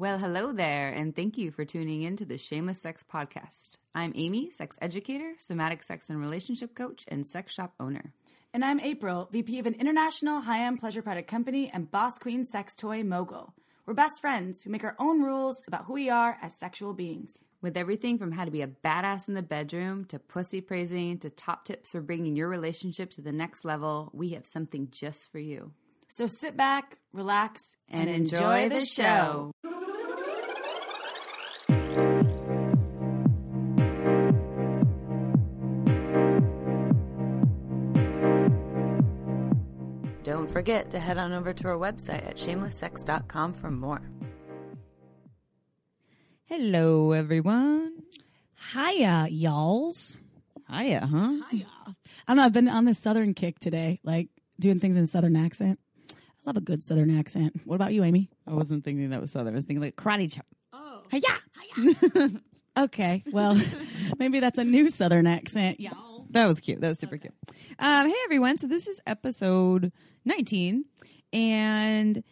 Well, hello there, and thank you for tuning in to the Shameless Sex Podcast. I'm Amy, sex educator, somatic sex and relationship coach, and sex shop owner. And I'm April, VP of an international high end pleasure product company and boss queen sex toy mogul. We're best friends who make our own rules about who we are as sexual beings. With everything from how to be a badass in the bedroom to pussy praising to top tips for bringing your relationship to the next level, we have something just for you. So sit back, relax, And enjoy the show. Don't forget to head on over to our website at shamelesssex.com for more. Hello, everyone. Hiya, y'alls. Hiya, huh? Hiya. I don't know. I've been on this southern kick today, like doing things in a southern accent. I love a good southern accent. What about you, Amy? I wasn't thinking that was Southern. I was thinking like karate chop. Oh. Hiya! Okay, well, maybe that's a new southern accent, y'all. That was cute. That was super cute. Um, hey everyone. So this is episode 19 and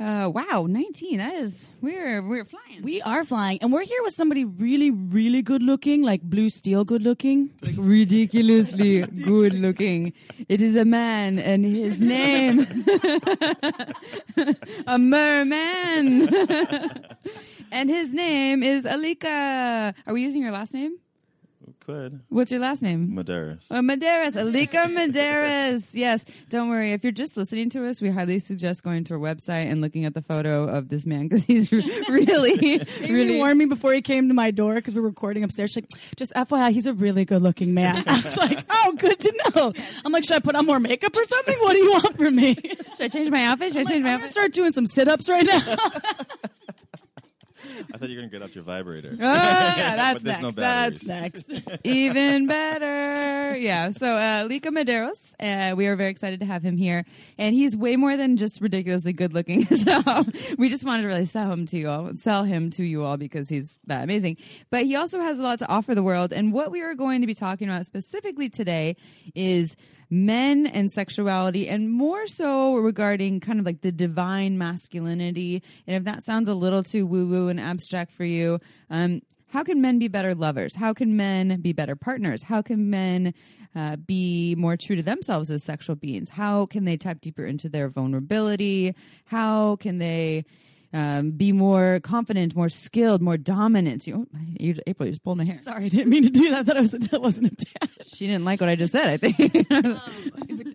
uh, wow, 19. That is we're we're flying. We are flying, and we're here with somebody really, really good looking, like blue steel good looking. like ridiculously good looking. It is a man and his name a merman. and his name is Alika. Are we using your last name? Could. What's your last name? Medeiros. Uh, Medeiros, Alika Medeiros. Yes. Don't worry. If you're just listening to us, we highly suggest going to our website and looking at the photo of this man because he's re- really, Amy really. warned me before he came to my door because we're recording upstairs. She's like, just FYI, he's a really good looking man. I was like, oh, good to know. I'm like, should I put on more makeup or something? What do you want from me? Should I change my outfit? Should I change my I'm gonna outfit? start doing some sit ups right now. I thought you were gonna get out your vibrator. Oh, yeah, that's But there's no next. that's next. Even better. Yeah. So, uh, Lika Medeiros, uh, we are very excited to have him here. And he's way more than just ridiculously good looking. So, we just wanted to really sell him to you all, sell him to you all because he's that amazing. But he also has a lot to offer the world. And what we are going to be talking about specifically today is men and sexuality and more so regarding kind of like the divine masculinity. And if that sounds a little too woo woo and abstract for you, um, how can men be better lovers? How can men be better partners? How can men uh, be more true to themselves as sexual beings? How can they tap deeper into their vulnerability? How can they um, be more confident, more skilled, more dominant? You, you April, you just pulled my hair. Sorry, I didn't mean to do that. That was that wasn't a dash. She didn't like what I just said. I think.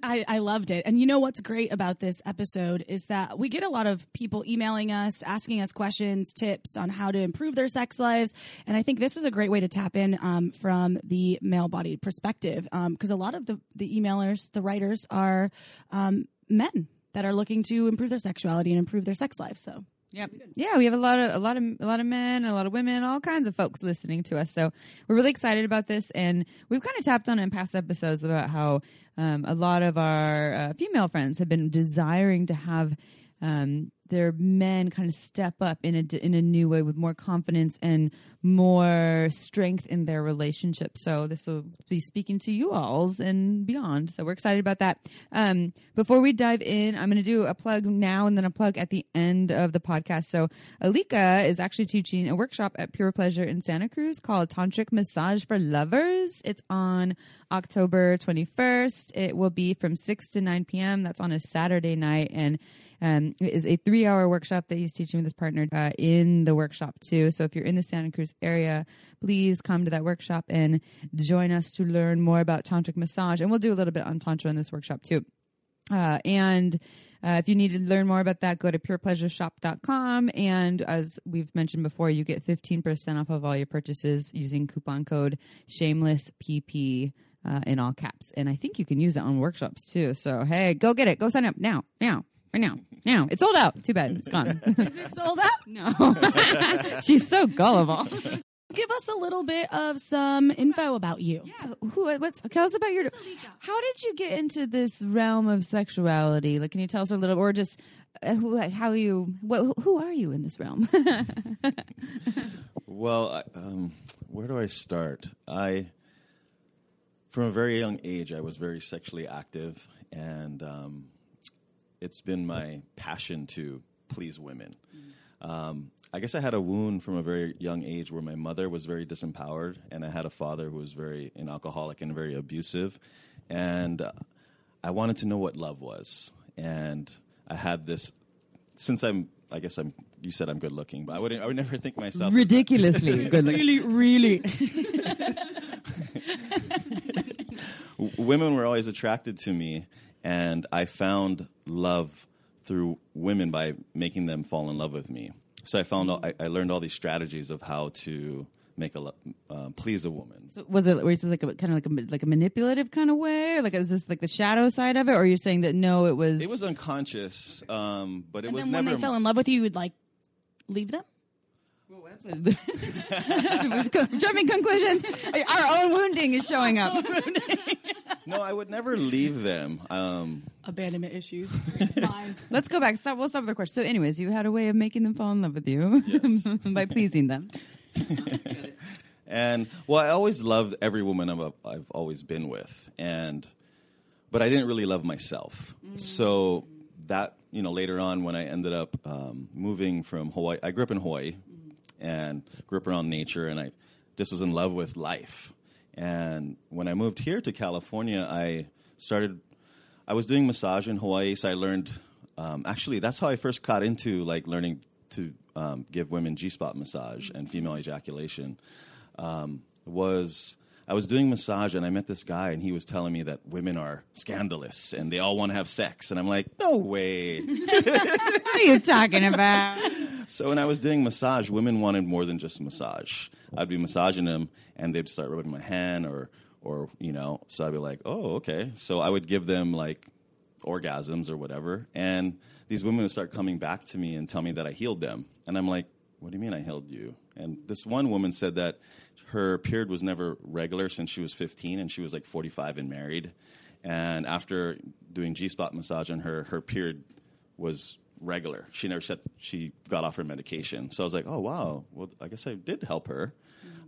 I, I loved it. And you know what's great about this episode is that we get a lot of people emailing us, asking us questions, tips on how to improve their sex lives. And I think this is a great way to tap in um, from the male bodied perspective because a lot of the, the emailers, the writers, are um, men that are looking to improve their sexuality and improve their sex lives. So. Yep. Yeah, we have a lot of a lot of a lot of men, a lot of women, all kinds of folks listening to us. So we're really excited about this, and we've kind of tapped on in past episodes about how um, a lot of our uh, female friends have been desiring to have um, their men kind of step up in a in a new way with more confidence and more strength in their relationship. So this will be speaking to you alls and beyond. So we're excited about that. Um, before we dive in, I'm going to do a plug now and then a plug at the end of the podcast. So Alika is actually teaching a workshop at Pure Pleasure in Santa Cruz called Tantric Massage for Lovers. It's on October 21st. It will be from 6 to 9 p.m. That's on a Saturday night and um, it is a three hour workshop that he's teaching with his partner uh, in the workshop too. So if you're in the Santa Cruz area, please come to that workshop and join us to learn more about tantric massage. And we'll do a little bit on tantra in this workshop too. Uh, and uh, if you need to learn more about that, go to purepleasureshop.com. And as we've mentioned before, you get 15% off of all your purchases using coupon code shamelesspp uh, in all caps. And I think you can use that on workshops too. So, hey, go get it. Go sign up now, now, right now, now. It's sold out. Too bad. It's gone. Is it sold out? no. She's so gullible. Give us a little bit of some info about you. Yeah, who? What's? Tell us about your. How did you get into this realm of sexuality? Like, can you tell us a little, or just uh, who, how you? What, who are you in this realm? Well, I, um, where do I start? I, from a very young age, I was very sexually active, and um, it's been my passion to please women. Um, I guess I had a wound from a very young age where my mother was very disempowered, and I had a father who was very an alcoholic and very abusive, and uh, I wanted to know what love was, and I had this. Since I'm, I guess I'm. You said I'm good looking, but I wouldn't. I would never think myself Ridiculously good. looking. really, really. women were always attracted to me, and I found love through women by making them fall in love with me. So I found all, I, I learned all these strategies of how to make a uh, please a woman. So was it, was it like a kind of like a like a manipulative kind of way, or like is this like the shadow side of it, or you're saying that no, it was It was unconscious, um, but it And was then when never. they fell in love with you, you would like leave them. Well, that's a- jumping conclusions. Our own wounding is showing up. No, I would never leave them. Um, Abandonment issues. Mine. Let's go back. Stop. We'll stop the question. So, anyways, you had a way of making them fall in love with you Yes. by pleasing them. And well, I always loved every woman I've, I've always been with, and but I didn't really love myself. So that you know, later on when I ended up um, moving from Hawaii, I grew up in Hawaii, and grew up around nature, and I just was in love with life. And when I moved here to California, I started. I was doing massage in Hawaii, so I learned. Um, actually, that's how I first got into like learning to um, give women G spot massage and female ejaculation. Um, was I was doing massage and I met this guy and he was telling me that women are scandalous and they all want to have sex and I'm like, no way. What are you talking about? So when I was doing massage, women wanted more than just massage. I'd be massaging them, and they'd start rubbing my hand, or, or you know, so I'd be like, oh, okay. So I would give them like orgasms or whatever, and these women would start coming back to me and tell me that I healed them, and I'm like, what do you mean I healed you? And this one woman said that her period was never regular since she was 15, and she was like 45 and married, and after doing G spot massage on her, her period was regular. She never said she got off her medication. So I was like, oh wow, well I guess I did help her.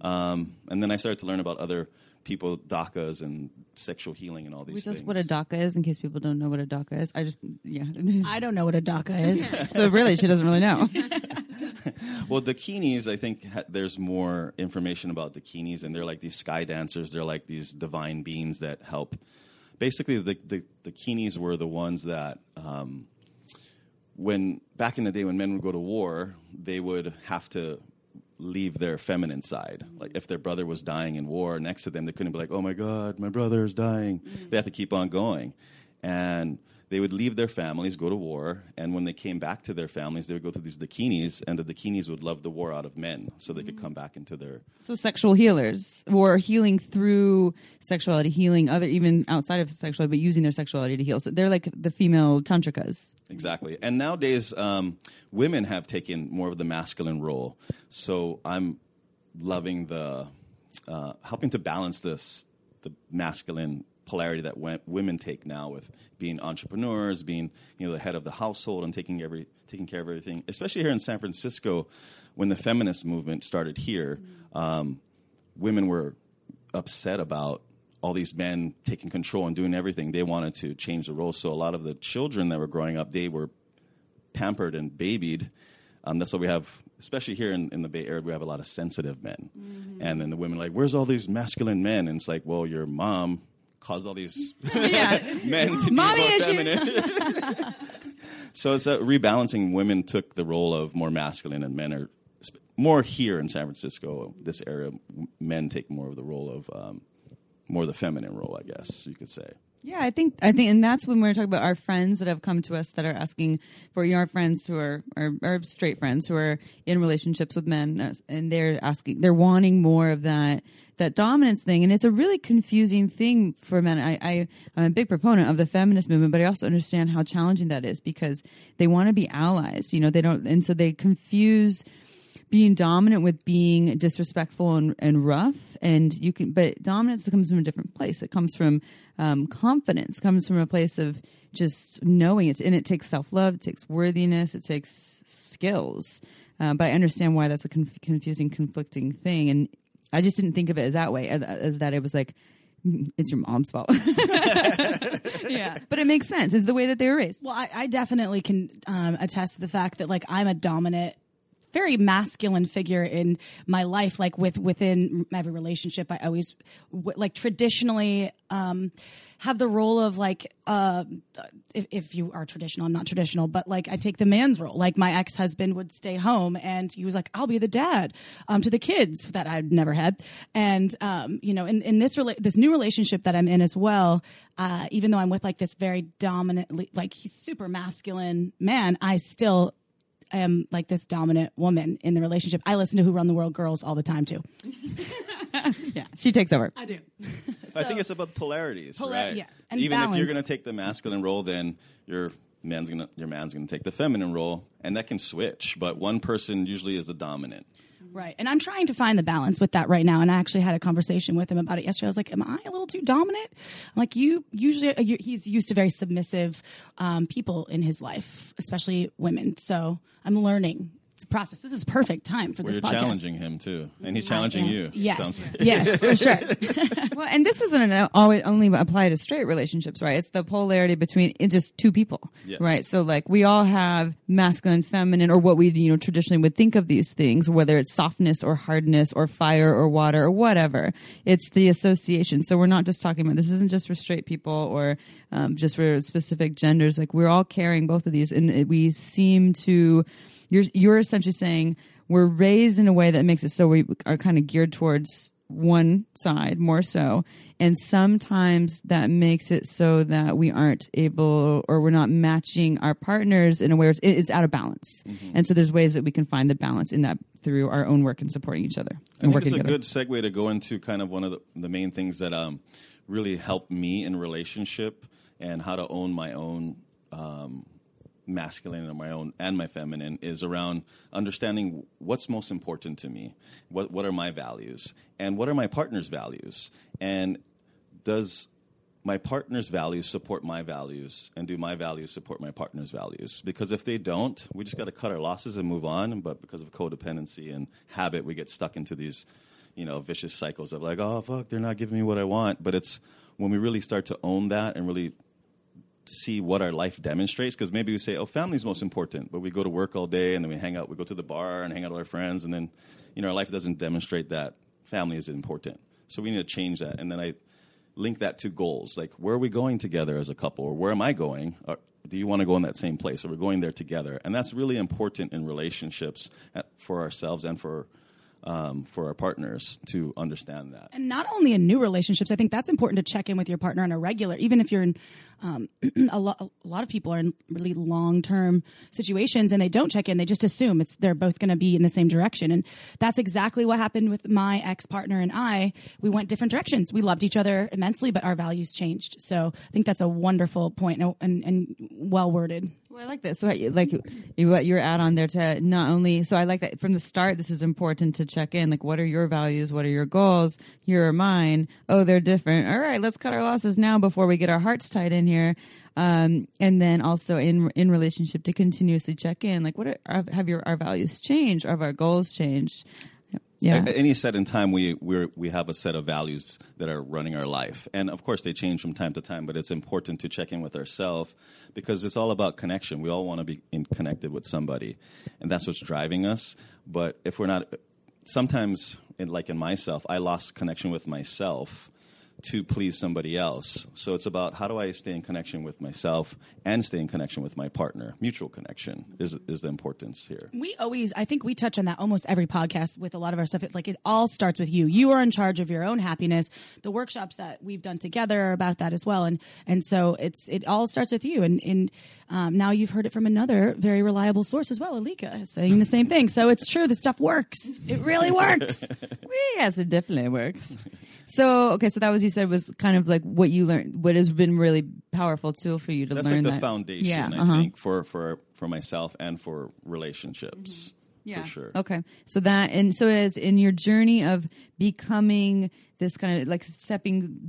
Um, and then I started to learn about other people, dakas and sexual healing and all these Which things. is what a daka is, in case people don't know what a daka is. I just, yeah. I don't know what a DACA is. so really, she doesn't really know. well, dakinis, I think ha- there's more information about dakinis, and they're like these sky dancers. They're like these divine beings that help. Basically, the the dakinis were the ones that. Um, when back in the day when men would go to war, they would have to leave their feminine side. Like if their brother was dying in war next to them, they couldn't be like, "Oh my God, my brother is dying." They have to keep on going, and they would leave their families, go to war, and when they came back to their families, they would go to these dakinis, and the dakinis would love the war out of men, so they could come back into their So sexual healers, or healing through sexuality, healing other even outside of sexuality, but using their sexuality to heal. So they're like the female tantrikas. Exactly. And nowadays, um, women have taken more of the masculine role. So I'm loving the uh, helping to balance this the masculine polarity that women take now with being entrepreneurs, being you know the head of the household, and taking every taking care of everything. Especially here in San Francisco, when the feminist movement started here, um, women were upset about all these men taking control and doing everything. They wanted to change the roles. So a lot of the children that were growing up, they were pampered and babied. Um, that's why we have, especially here in, in the Bay Area, we have a lot of sensitive men. And then the women are like, where's all these masculine men? And it's like, well, your mom caused all these men to Mommy be more feminine. so it's a rebalancing. Women took the role of more masculine, and men are more here in San Francisco. This area, men take more of the role of um, more the feminine role, I guess you could say. Yeah, I think I think, and that's when we're talking about our friends that have come to us that are asking for your friends who are or straight friends who are in relationships with men, uh, and they're asking, they're wanting more of that that dominance thing, and it's a really confusing thing for men. I, I I'm a big proponent of the feminist movement, but I also understand how challenging that is because they want to be allies. You know, they don't, and so they confuse being dominant with being disrespectful and, and rough. And you can but dominance comes from a different place. It comes from um, confidence. Comes from a place of just knowing. It and it takes self-love. It takes worthiness. It takes skills. Uh, but i understand why that's a conf- confusing conflicting thing. And i just didn't think of it as that way as, as that it was like "Mm, it's your mom's fault. Yeah but it makes sense. It's the way that they were raised. Well, I, I definitely can um, attest to the fact that like I'm a dominant very masculine figure in my life. Like with within every relationship, I always like traditionally um, have the role of like uh, if, if you are traditional, I'm not traditional, but like I take the man's role. Like my ex husband would stay home and he was like, "I'll be the dad um, to the kids that I'd never had." And um, you know, in, in this rela- this new relationship that I'm in as well, uh, even though I'm with like this very dominantly like he's super masculine man, I still am like this dominant woman in the relationship. I listen to Who Run the World Girls all the time too. yeah, she takes over. I do. I think it's about polarities, Polar- right? yeah, and Even if you're going to take the masculine role, then your man's going to your man's going to take the feminine role, and that can switch. But one person usually is the dominant. Right. And I'm trying to find the balance with that right now. And I actually had a conversation with him about it yesterday. I was like, Am I a little too dominant? I'm like, you usually, uh, you, he's used to very submissive um, people in his life, especially women. So I'm learning. It's a process. This is perfect time for Where this you're podcast. challenging him too, and he's challenging you. Yes. Sounds- yes, for sure. Well, and this isn't always only apply to straight relationships, right? It's the polarity between just two people, Yes. right? So, like, we all have masculine, feminine, or what we you know traditionally would think of these things, whether it's softness or hardness or fire or water or whatever. It's the association. So we're not just talking about this. Isn't just for straight people or um, just for specific genders. Like, we're all carrying both of these, and we seem to. You're you're essentially saying we're raised in a way that makes it so we are kind of geared towards one side more so. And sometimes that makes it so that we aren't able or we're not matching our partners in a way where it's, it's out of balance. And so there's ways that we can find the balance in that through our own work and supporting each other and I think it's a together. good segue to go into kind of one of the, the main things that um, really helped me in relationship and how to own my own um, masculine and my own and my feminine is around understanding what's most important to me, what what are my values, and what are my partner's values, and does my partner's values support my values? And do my values support my partner's values? Because if they don't we just got to cut our losses and move on. But because of codependency and habit we get stuck into these you know vicious cycles of like oh fuck they're not giving me what i want. But it's when we really start to own that and really see what our life demonstrates because maybe we say oh family's most important but we go to work all day and then we hang out we go to the bar and hang out with our friends and then you know our life doesn't demonstrate that family is important. So we need to change that and then i link that to goals. Like where are we going together as a couple? Or where am i going? Or do you want to go in that same place? Or we're going there together? And that's really important in relationships at- for ourselves and for um, for our partners to understand that And not only in new relationships, I think that's important to check in with your partner on a regular, even if you're in um, a, lo- a lot of people are in really long term situations and they don't check in. They just assume it's they're both going to be in the same direction. And that's exactly what happened with my ex partner and I. We went different directions. We loved each other immensely, but our values changed. So I think that's a wonderful point and, and, and well worded. Well, I like that. So, like, what your add on there to not only, so I like that from the start, this is important to check in. Like, what are your values? What are your goals? Here are mine. Oh, they're different. All right, let's cut our losses now before we get our hearts tied in here. Um, and then also in in relationship to continuously check in. Like, what are, have your our values changed? Have our goals changed? Yeah. At any set in time, we we we have a set of values that are running our life, and of course they change from time to time. But it's important to check in with ourselves because it's all about connection. We all want to be connected with somebody, and that's what's driving us. But if we're not, sometimes, in, like in myself, I lost connection with myself to please somebody else. So it's about how do I stay in connection with myself and stay in connection with my partner. Mutual connection is is the importance here. We always, I think we touch on that almost every podcast with a lot of our stuff. It, like it all starts with you. You are in charge of your own happiness. The workshops that we've done together are about that as well. And and so it's it all starts with you. And and um, now you've heard it from another very reliable source as well, Alika, saying the same thing. So it's true. The stuff works. It really works. yes, it definitely works. So, okay, so that was you said was kind of like what you learned, what has been really powerful tool for you to That's learn like the that. foundation, Yeah, I uh-huh. think, for, for for myself and for relationships. Yeah. For sure. Okay. So that and so as in your journey of becoming this kind of like stepping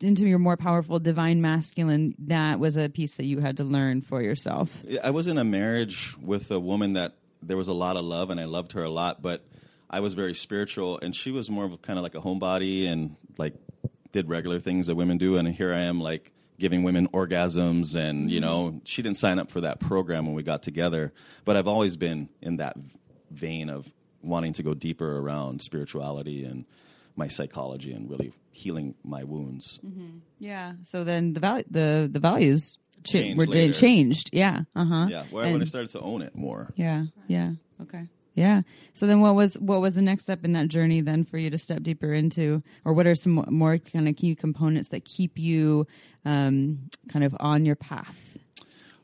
into your more powerful divine masculine, that was a piece that you had to learn for yourself. I was in a marriage with a woman that there was a lot of love and I loved her a lot, but I was very spiritual and she was more of kind of like a homebody and like did regular things that women do. And here I am like giving women orgasms and, you know, she didn't sign up for that program when we got together, but I've always been in that vein of wanting to go deeper around spirituality and my psychology and really healing my wounds. Yeah. So then the value the the values ch- Changed were later. changed. Yeah. Uh huh. Yeah, where when I started to own it more. Yeah. Yeah. Okay. Yeah. So then, what was what was the next step in that journey then for you to step deeper into, or what are some more kind of key components that keep you um, kind of on your path?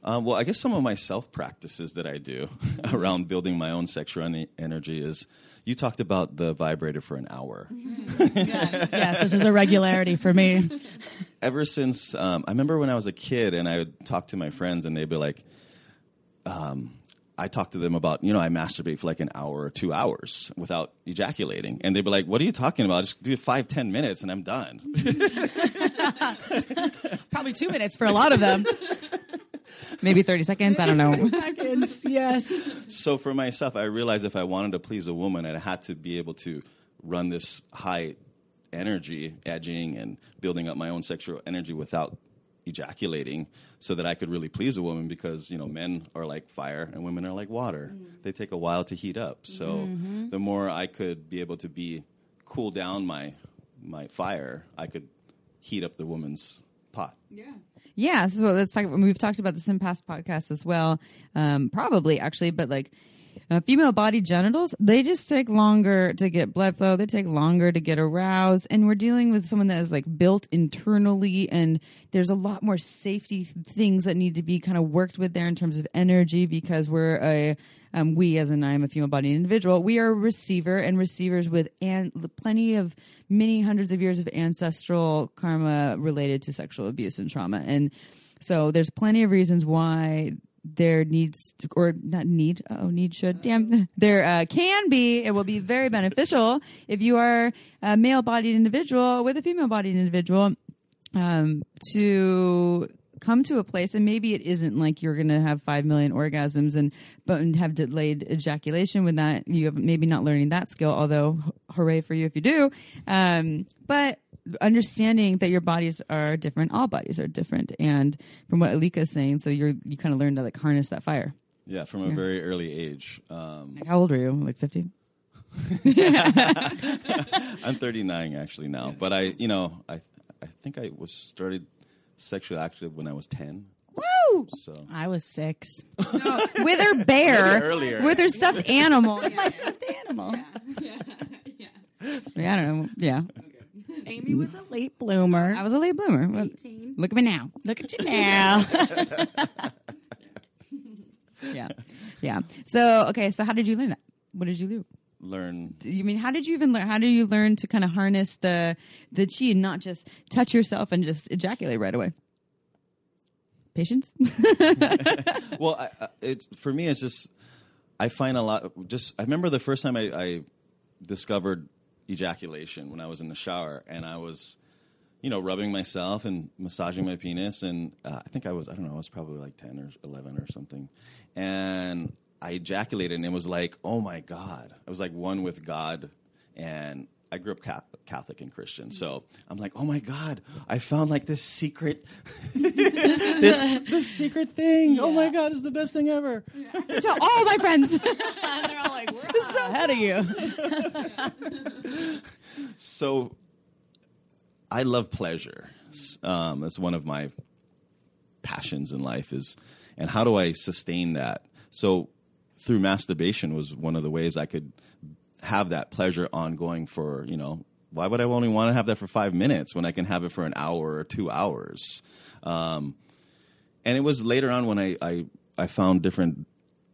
Um, well, I guess some of my self practices that I do around building my own sexual en- energy is you talked about the vibrator for an hour. yes, yes, this is a regularity for me. Ever since um, I remember when I was a kid and I would talk to my friends and they'd be like, um, I talked to them about, you know, I masturbate for like an hour or two hours without ejaculating. And they'd be like, What are you talking about? Just do five, ten minutes and I'm done. Probably two minutes for a lot of them. Maybe thirty seconds. I don't know. Seconds, yes. so for myself, I realized if I wanted to please a woman, I had to be able to run this high energy, edging, and building up my own sexual energy without ejaculating, so that I could really please a woman. Because you know, men are like fire and women are like water; they take a while to heat up. So the more I could be able to be cool down my my fire, I could heat up the woman's pot. Yeah. Yeah, so let's talk. We've talked about this in past podcasts as well, um, probably actually, but like uh, female body genitals, they just take longer to get blood flow. They take longer to get aroused, and we're dealing with someone that is like built internally, and there's a lot more safety things that need to be kind of worked with there in terms of energy because we're a um, we as in I'm a female body individual, we are a receiver and receivers with an- plenty of many hundreds of years of ancestral karma related to sexual abuse and trauma. And so there's plenty of reasons why there needs or not need oh need should damn there uh, can be it will be very beneficial if you are a male bodied individual with a female bodied individual um, to come to a place and maybe it isn't like you're gonna have five million orgasms and but and have delayed ejaculation with that you have maybe not learning that skill although hooray for you if you do um, but understanding that your bodies are different all bodies are different and from what Alika is saying so you're you kind of learn to like harness that fire Yeah, from a very early age. Um, like how old are you like 15 I'm 39 actually now, but I, you know, I, I think I was started sexually active when I was 10. Woo! So I was six. with her bear Maybe earlier. with her stuffed animal My stuffed animal. Yeah. yeah, I don't know yeah Amy was a late bloomer. I was a late bloomer But 18. look at me now Look at you now. yeah yeah so okay so how did you learn that what did you do learn. you mean how did you even learn how did you learn to kind of harness the the chi and not just touch yourself and just ejaculate right away patience Well, I, I- it's for me. It's just I find a lot. Just I remember the first time I, I discovered ejaculation when I was in the shower, and I was, you know, rubbing myself and massaging my penis, and uh, I think I was I don't know I was probably like ten or eleven or something, and I ejaculated, and it was like oh my god, I was like one with God, and I grew up Cath- Catholic and Christian, so I'm like, oh my God, I found like this secret, this this secret thing. Oh my God, it's the best thing ever. to all my friends and They're all like, we're so ahead of you. So, I love pleasure. Um, that's one of my passions in life. Is and how do I sustain that? So, through masturbation was one of the ways I could have that pleasure ongoing for you know. Why would I only want to have that for five minutes when I can have it for an hour or two hours? Um, and it was later on when I, I, I found different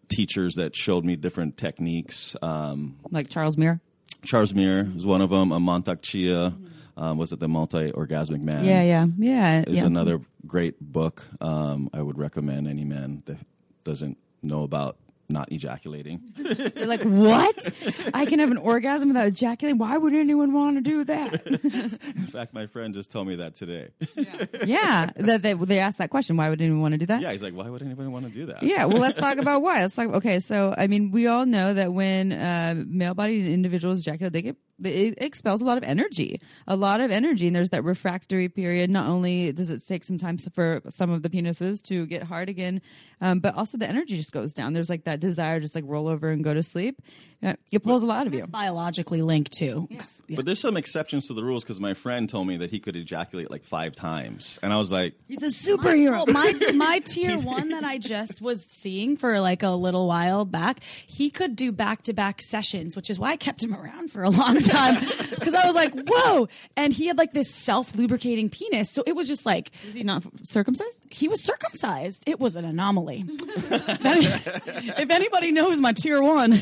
teachers that showed me different techniques. Um, like charles muir Charles Muir is one of them. A Mantak Chia um, was it the multi orgasmic man? yeah yeah yeah is yeah. another great book. Um, I would recommend any man that doesn't know about not ejaculating. You're like, what? I can have an orgasm without ejaculating? Why would anyone want to do that? In fact, my friend just told me that today. yeah, that they, they asked that question. Why would anyone want to do that? yeah, he's like, why would anybody want to do that? Yeah, well, let's talk about why. Let's talk. Okay, so I mean, we all know that when uh, male-bodied individuals ejaculate, they get it expels a lot of energy, a lot of energy, and there's that refractory period. Not only does it take some time for some of the penises to get hard again, um, but also the energy just goes down. There's like that desire, just like roll over and go to sleep. It pulls a lot of you. It's biologically linked too. Yeah. But there's some exceptions to the rules because my friend told me that he could ejaculate like five times, and I was like, "He's a superhero." My, my, my tier one that I just was seeing for like a little while back, he could do back to back sessions, which is why I kept him around for a long time because I was like, "Whoa!" And he had like this self lubricating penis, so it was just like, is he not circumcised? He was circumcised. It was an anomaly. if anybody knows my tier one.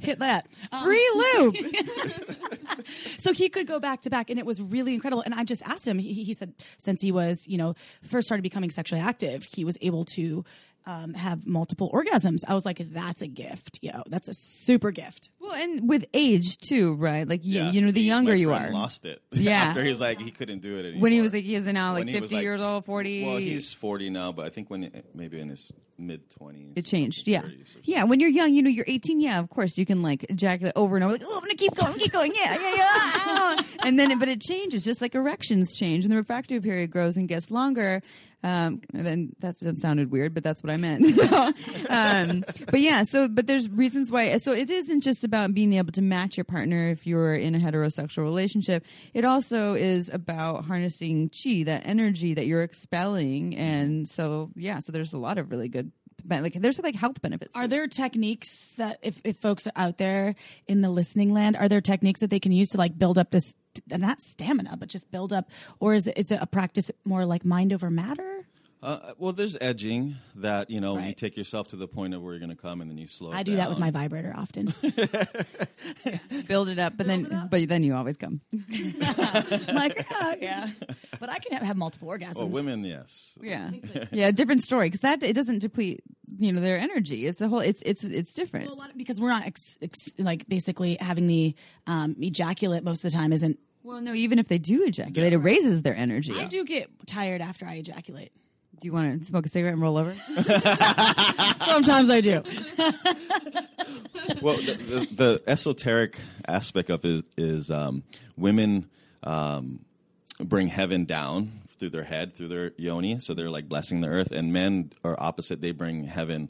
Hit that. Um, Free loop. so he could go back to back, and it was really incredible. And I just asked him. He, he said since he was, you know, first started becoming sexually active, he was able to um, have multiple orgasms. I was like, that's a gift, yo. That's a super gift. Well, and with age too, right? Like yeah, you, you know, the younger you are, lost it. Yeah, after he's like he couldn't do it anymore. When he was like he is now like fifty like, years old, forty. Well, he's forty now, but I think when maybe in his mid twenties, it changed. Yeah, yeah. When you're young, you know, you're eighteen. Yeah, of course, you can like ejaculate over and over. Like, oh, I'm gonna keep going, keep going. Yeah, yeah, yeah. and then, but it changes, just like erections change, and the refractory period grows and gets longer. Um, and then that's that sounded weird, but that's what I meant. um, but yeah, so but there's reasons why. So it isn't just about being able to match your partner if you're in a heterosexual relationship. It also is about harnessing chi, that energy that you're expelling, and so yeah, so there's a lot of really good like there's like health benefits. Are there techniques that if, if folks are out there in the listening land, are there techniques that they can use to like build up this not stamina, but just build up, or is it, is it a practice more like mind over matter? Uh, well, there's edging that you know right. you take yourself to the point of where you're going to come, and then you slow. I do down. that with my vibrator often. yeah. Build it up, but Build then up. but then you always come. like oh, yeah, but I can have, have multiple orgasms. Well, women, yes. Yeah, yeah, different story because that it doesn't deplete you know their energy. It's a whole. It's it's it's different well, of, because we're not ex, ex, like basically having the um, ejaculate most of the time isn't. Well, no, even if they do ejaculate, yeah. it raises their energy. I do get tired after I ejaculate. Do you want to smoke a cigarette and roll over? Sometimes I do. well, the, the, the, esoteric aspect of it is um, women um, bring heaven down through their head, through their yoni, so they're like blessing the earth, and men are opposite; they bring heaven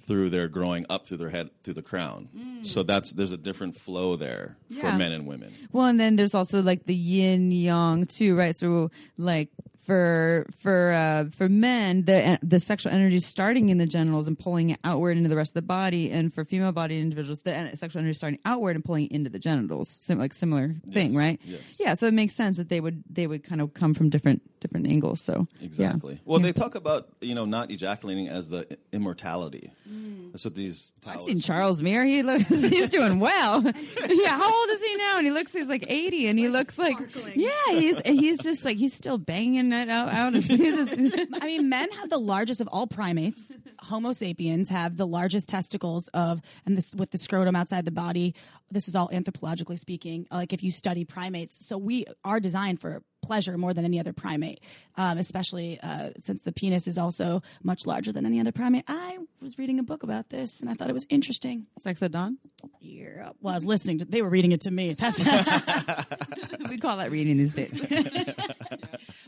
through their growing up through their head through the crown. Mm. So that's there's a different flow there yeah. for men and women. Well, and then there's also like the yin yang too, right? So like for for uh, for men, the the sexual energy starting in the genitals and pulling it outward into the rest of the body, and for female bodied individuals, the sexual energy starting outward and pulling into the genitals. Sim- like similar thing, yes. right? Yes. Yeah. So it makes sense that they would they would kind of come from different different angles. So exactly. Yeah. Well, yeah. they talk about you know not ejaculating as the immortality. Mm. That's what these. I've seen Charles Muir. He looks he's doing well. yeah. How old is he now? And he looks he's like eighty, and he like looks sparkling. like yeah. He's he's just like he's still banging it out. out of, I mean, men have the largest of all primates. Homo sapiens have the largest testicles of, and this with the scrotum outside the body. This is all anthropologically speaking. Like if you study primates, so we are designed for pleasure more than any other primate, um, especially uh, since the penis is also much larger than any other primate. I was reading a book about this and I thought it was interesting. Sex at Dawn? Yeah. Well, I was listening to, they were reading it to me. That's we call that reading these days.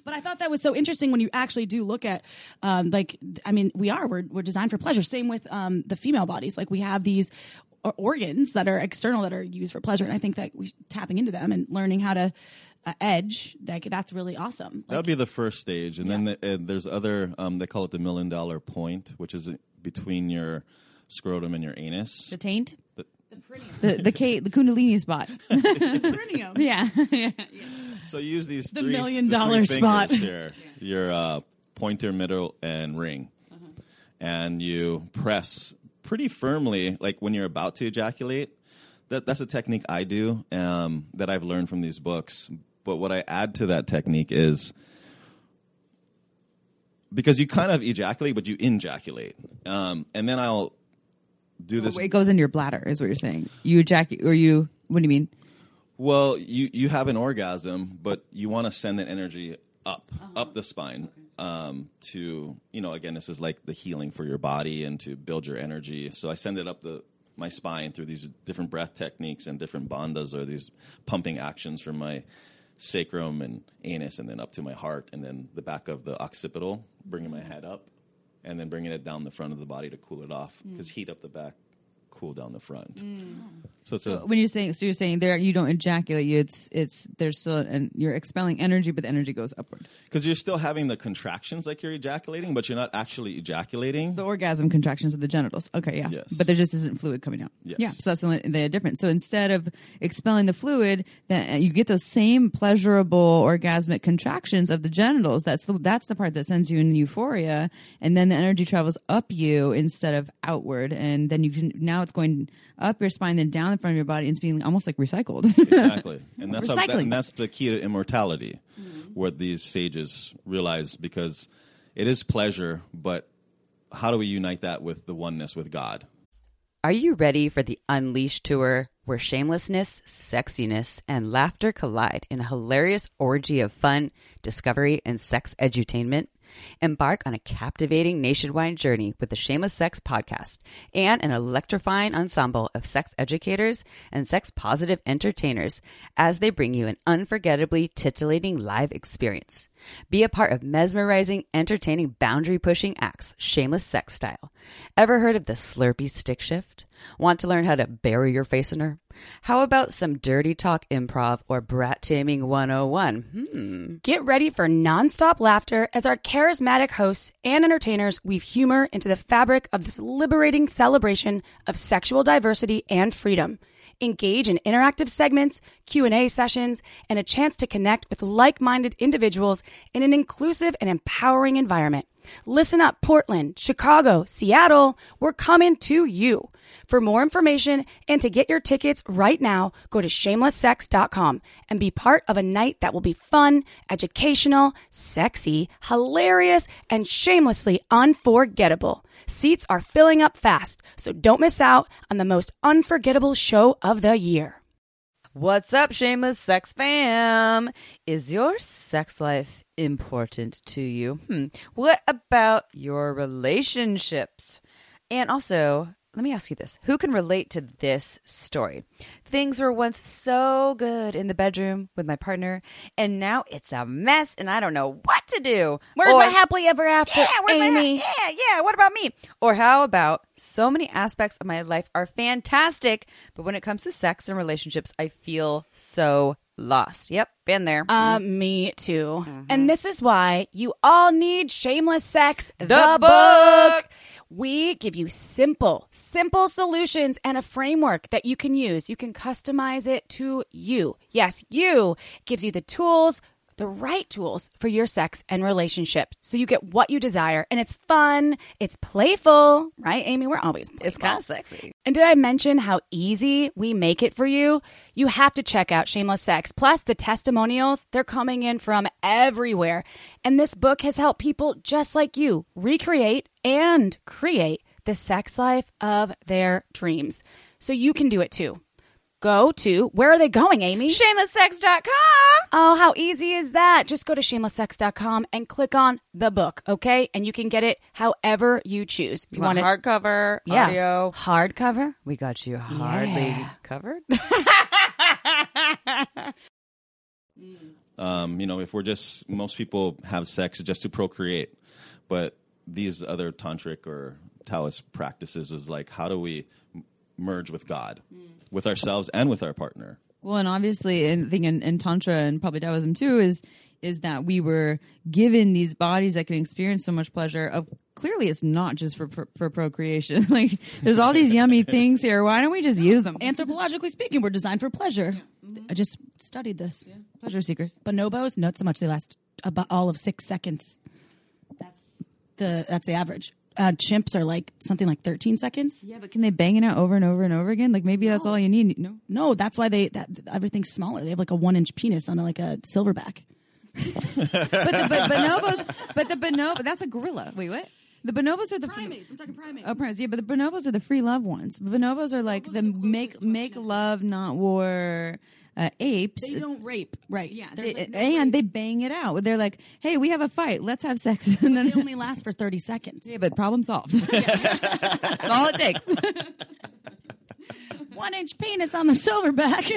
But I thought that was so interesting when you actually do look at, um, like, I mean, we are, we're, we're designed for pleasure. Same with um, the female bodies. Like, we have these organs that are external that are used for pleasure. And I think that we tapping into them and learning how to uh, edge, like that's really awesome. Like, that would be the first stage, and yeah. then the, uh, there's other. Um, they call it the million dollar point, which is between your scrotum and your anus. The taint. The the the, K, the kundalini spot. the yeah. yeah. So you use these the three, million dollar spot here, your uh, pointer, middle, and ring, uh-huh. and you press pretty firmly, like when you're about to ejaculate. That, that's a technique I do um, that I've learned from these books. But what I add to that technique is because you kind of ejaculate, but you injaculate, um, and then I'll do this. Oh, it goes in your bladder, is what you're saying. You ejaculate, or you? What do you mean? Well, you you have an orgasm, but you want to send that energy up, uh-huh. up the spine. Okay. Um, to you know, again, this is like the healing for your body and to build your energy. So I send it up the my spine through these different breath techniques and different bandhas or these pumping actions from my sacrum and anus and then up to my heart and then the back of the occipital, bringing my head up and then bringing it down the front of the body to cool it off because heat up the back, cool down the front. Mm. So it's a when you're saying so you're saying there you don't ejaculate you it's it's there's still and you're expelling energy but the energy goes upward because you're still having the contractions like you're ejaculating, but you're not actually ejaculating. the orgasm contractions of the genitals okay yeah Yes. but there just isn't fluid coming out Yes. yeah so that's the only the difference so instead of expelling the fluid that uh, you get those same pleasurable orgasmic contractions of the genitals that's the that's the part that sends you in euphoria and then the energy travels up you instead of outward and then you can now it's going up your spine then down the front of your body and it's being almost like recycled exactly, and that's how, Recycling. and that's the key to immortality. Mm-hmm. What these sages realize because it is pleasure, but how do we unite that with the oneness with God? Are you ready for the Unleashed tour where shamelessness, sexiness, and laughter collide in a hilarious orgy of fun, discovery, and sex edutainment? Embark on a captivating nationwide journey with the Shameless Sex podcast and an electrifying ensemble of sex educators and sex positive entertainers as they bring you an unforgettably titillating live experience. Be a part of mesmerizing, entertaining, boundary pushing acts, shameless sex style. Ever heard of the Slurpee stick shift? Want to learn how to bury your face in her? How about some dirty talk improv or brat taming 101? Hmm. Get ready for nonstop laughter as our charismatic hosts and entertainers weave humor into the fabric of this liberating celebration of sexual diversity and freedom. Engage in interactive segments, Q&A sessions, and a chance to connect with like-minded individuals in an inclusive and empowering environment. Listen up, Portland, Chicago, Seattle, we're coming to you. For more information and to get your tickets right now, go to shamelesssex.com and be part of a night that will be fun, educational, sexy, hilarious, and shamelessly unforgettable. Seats are filling up fast, so don't miss out on the most unforgettable show of the year. What's up, shameless sex fam? Is your sex life important to you? Hmm. What about your relationships? And also, let me ask you this who can relate to this story? Things were once so good in the bedroom with my partner, and now it's a mess, and I don't know what to do. Where's Or- my happily ever after, yeah, where's my- Amy? yeah, yeah. What about me? Or how about so many aspects of my life are fantastic, but when it comes to sex and relationships, I feel so lost. Yep, been there. Uh, me too. And this is why you all need Shameless Sex, the, book. We give you simple, simple solutions and a framework that you can use. You can customize it to you. Yes, you gives you the tools, the right tools for your sex and relationship. So you get what you desire and it's fun, it's playful, right, Amy? We're always it's kind of sexy. And did I mention how easy we make it for you? You have to check out Shameless Sex. Plus, the testimonials, they're coming in from everywhere. And this book has helped people just like you recreate and create the sex life of their dreams. So you can do it too. Go to, where are they going, Amy? Shamelesssex.com. Oh, how easy is that? Just go to shamelesssex.com and click on the book, okay? And you can get it however you choose. You want it hardcover, yeah. audio? hardcover? We got you hardly Yeah. covered. Um, you know, if we're just most people have sex just to procreate, but these other tantric or Taoist practices is like how do we m- merge with God, mm. with ourselves and with our partner. Well, and obviously, and I think in, in Tantra and probably Taoism too is is that we were given these bodies that can experience so much pleasure. Of clearly, it's not just for for, for procreation. like, there's all these yummy things here. Why don't we just use them? Anthropologically speaking, we're designed for pleasure. Mm-hmm. I just studied this. pleasure seekers. Bonobos, not so much. They last about all of six seconds. That's the that's the average. Uh, chimps are like something like thirteen seconds. Yeah, but can they bang it out over and over and over again? Like maybe that's all you need. No. No, that's why they that everything's smaller. They have like a one inch penis on a, like a silverback. But the but bonobos, but the bonobo, that's a gorilla. Wait, what? The bonobos are the primates. I'm talking primates. Oh, primates. Yeah, but the bonobos are the free love ones. Bonobos are like the, make make love, not war uh, apes. They don't rape, right? Yeah, they- like no and rape. they bang it out. They're like, "Hey, we have a fight. Let's have sex." and then, it only lasts for thirty seconds. yeah, but problem solved. That's all it takes. one inch penis on the silverback.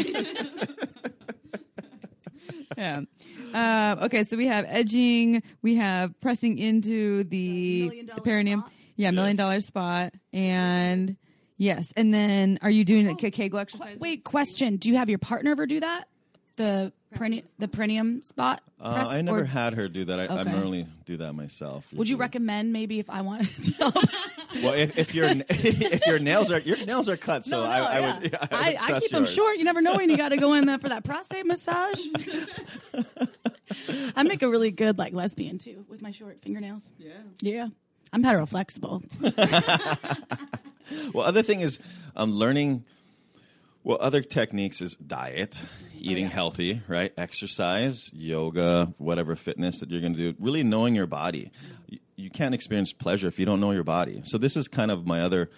yeah. Uh, okay, so we have edging, we have pressing into the, the perineum. spot. Yeah, million dollar spot. And yes, and then are you doing a K- Kegel exercise? Wait, question: Do you have your partner ever do that? The perineum, the perineum spot. Uh, press, I never or had her do that. I, I normally do that myself. Would you recommend maybe if I wanted to help? Well, if, if your if your nails are your nails are cut, so I, I would. yeah. I, would I, I trust keep them short. You never know when you got to go in there for that prostate massage. I make a really good like lesbian too with my short fingernails. Yeah, yeah. I'm hetero flexible. Well, other thing is um, learning. Well, other techniques is diet, eating healthy, right? Exercise, yoga, whatever fitness that you're going to do. Really knowing your body. You, you can't experience pleasure if you don't know your body. So this is kind of my other.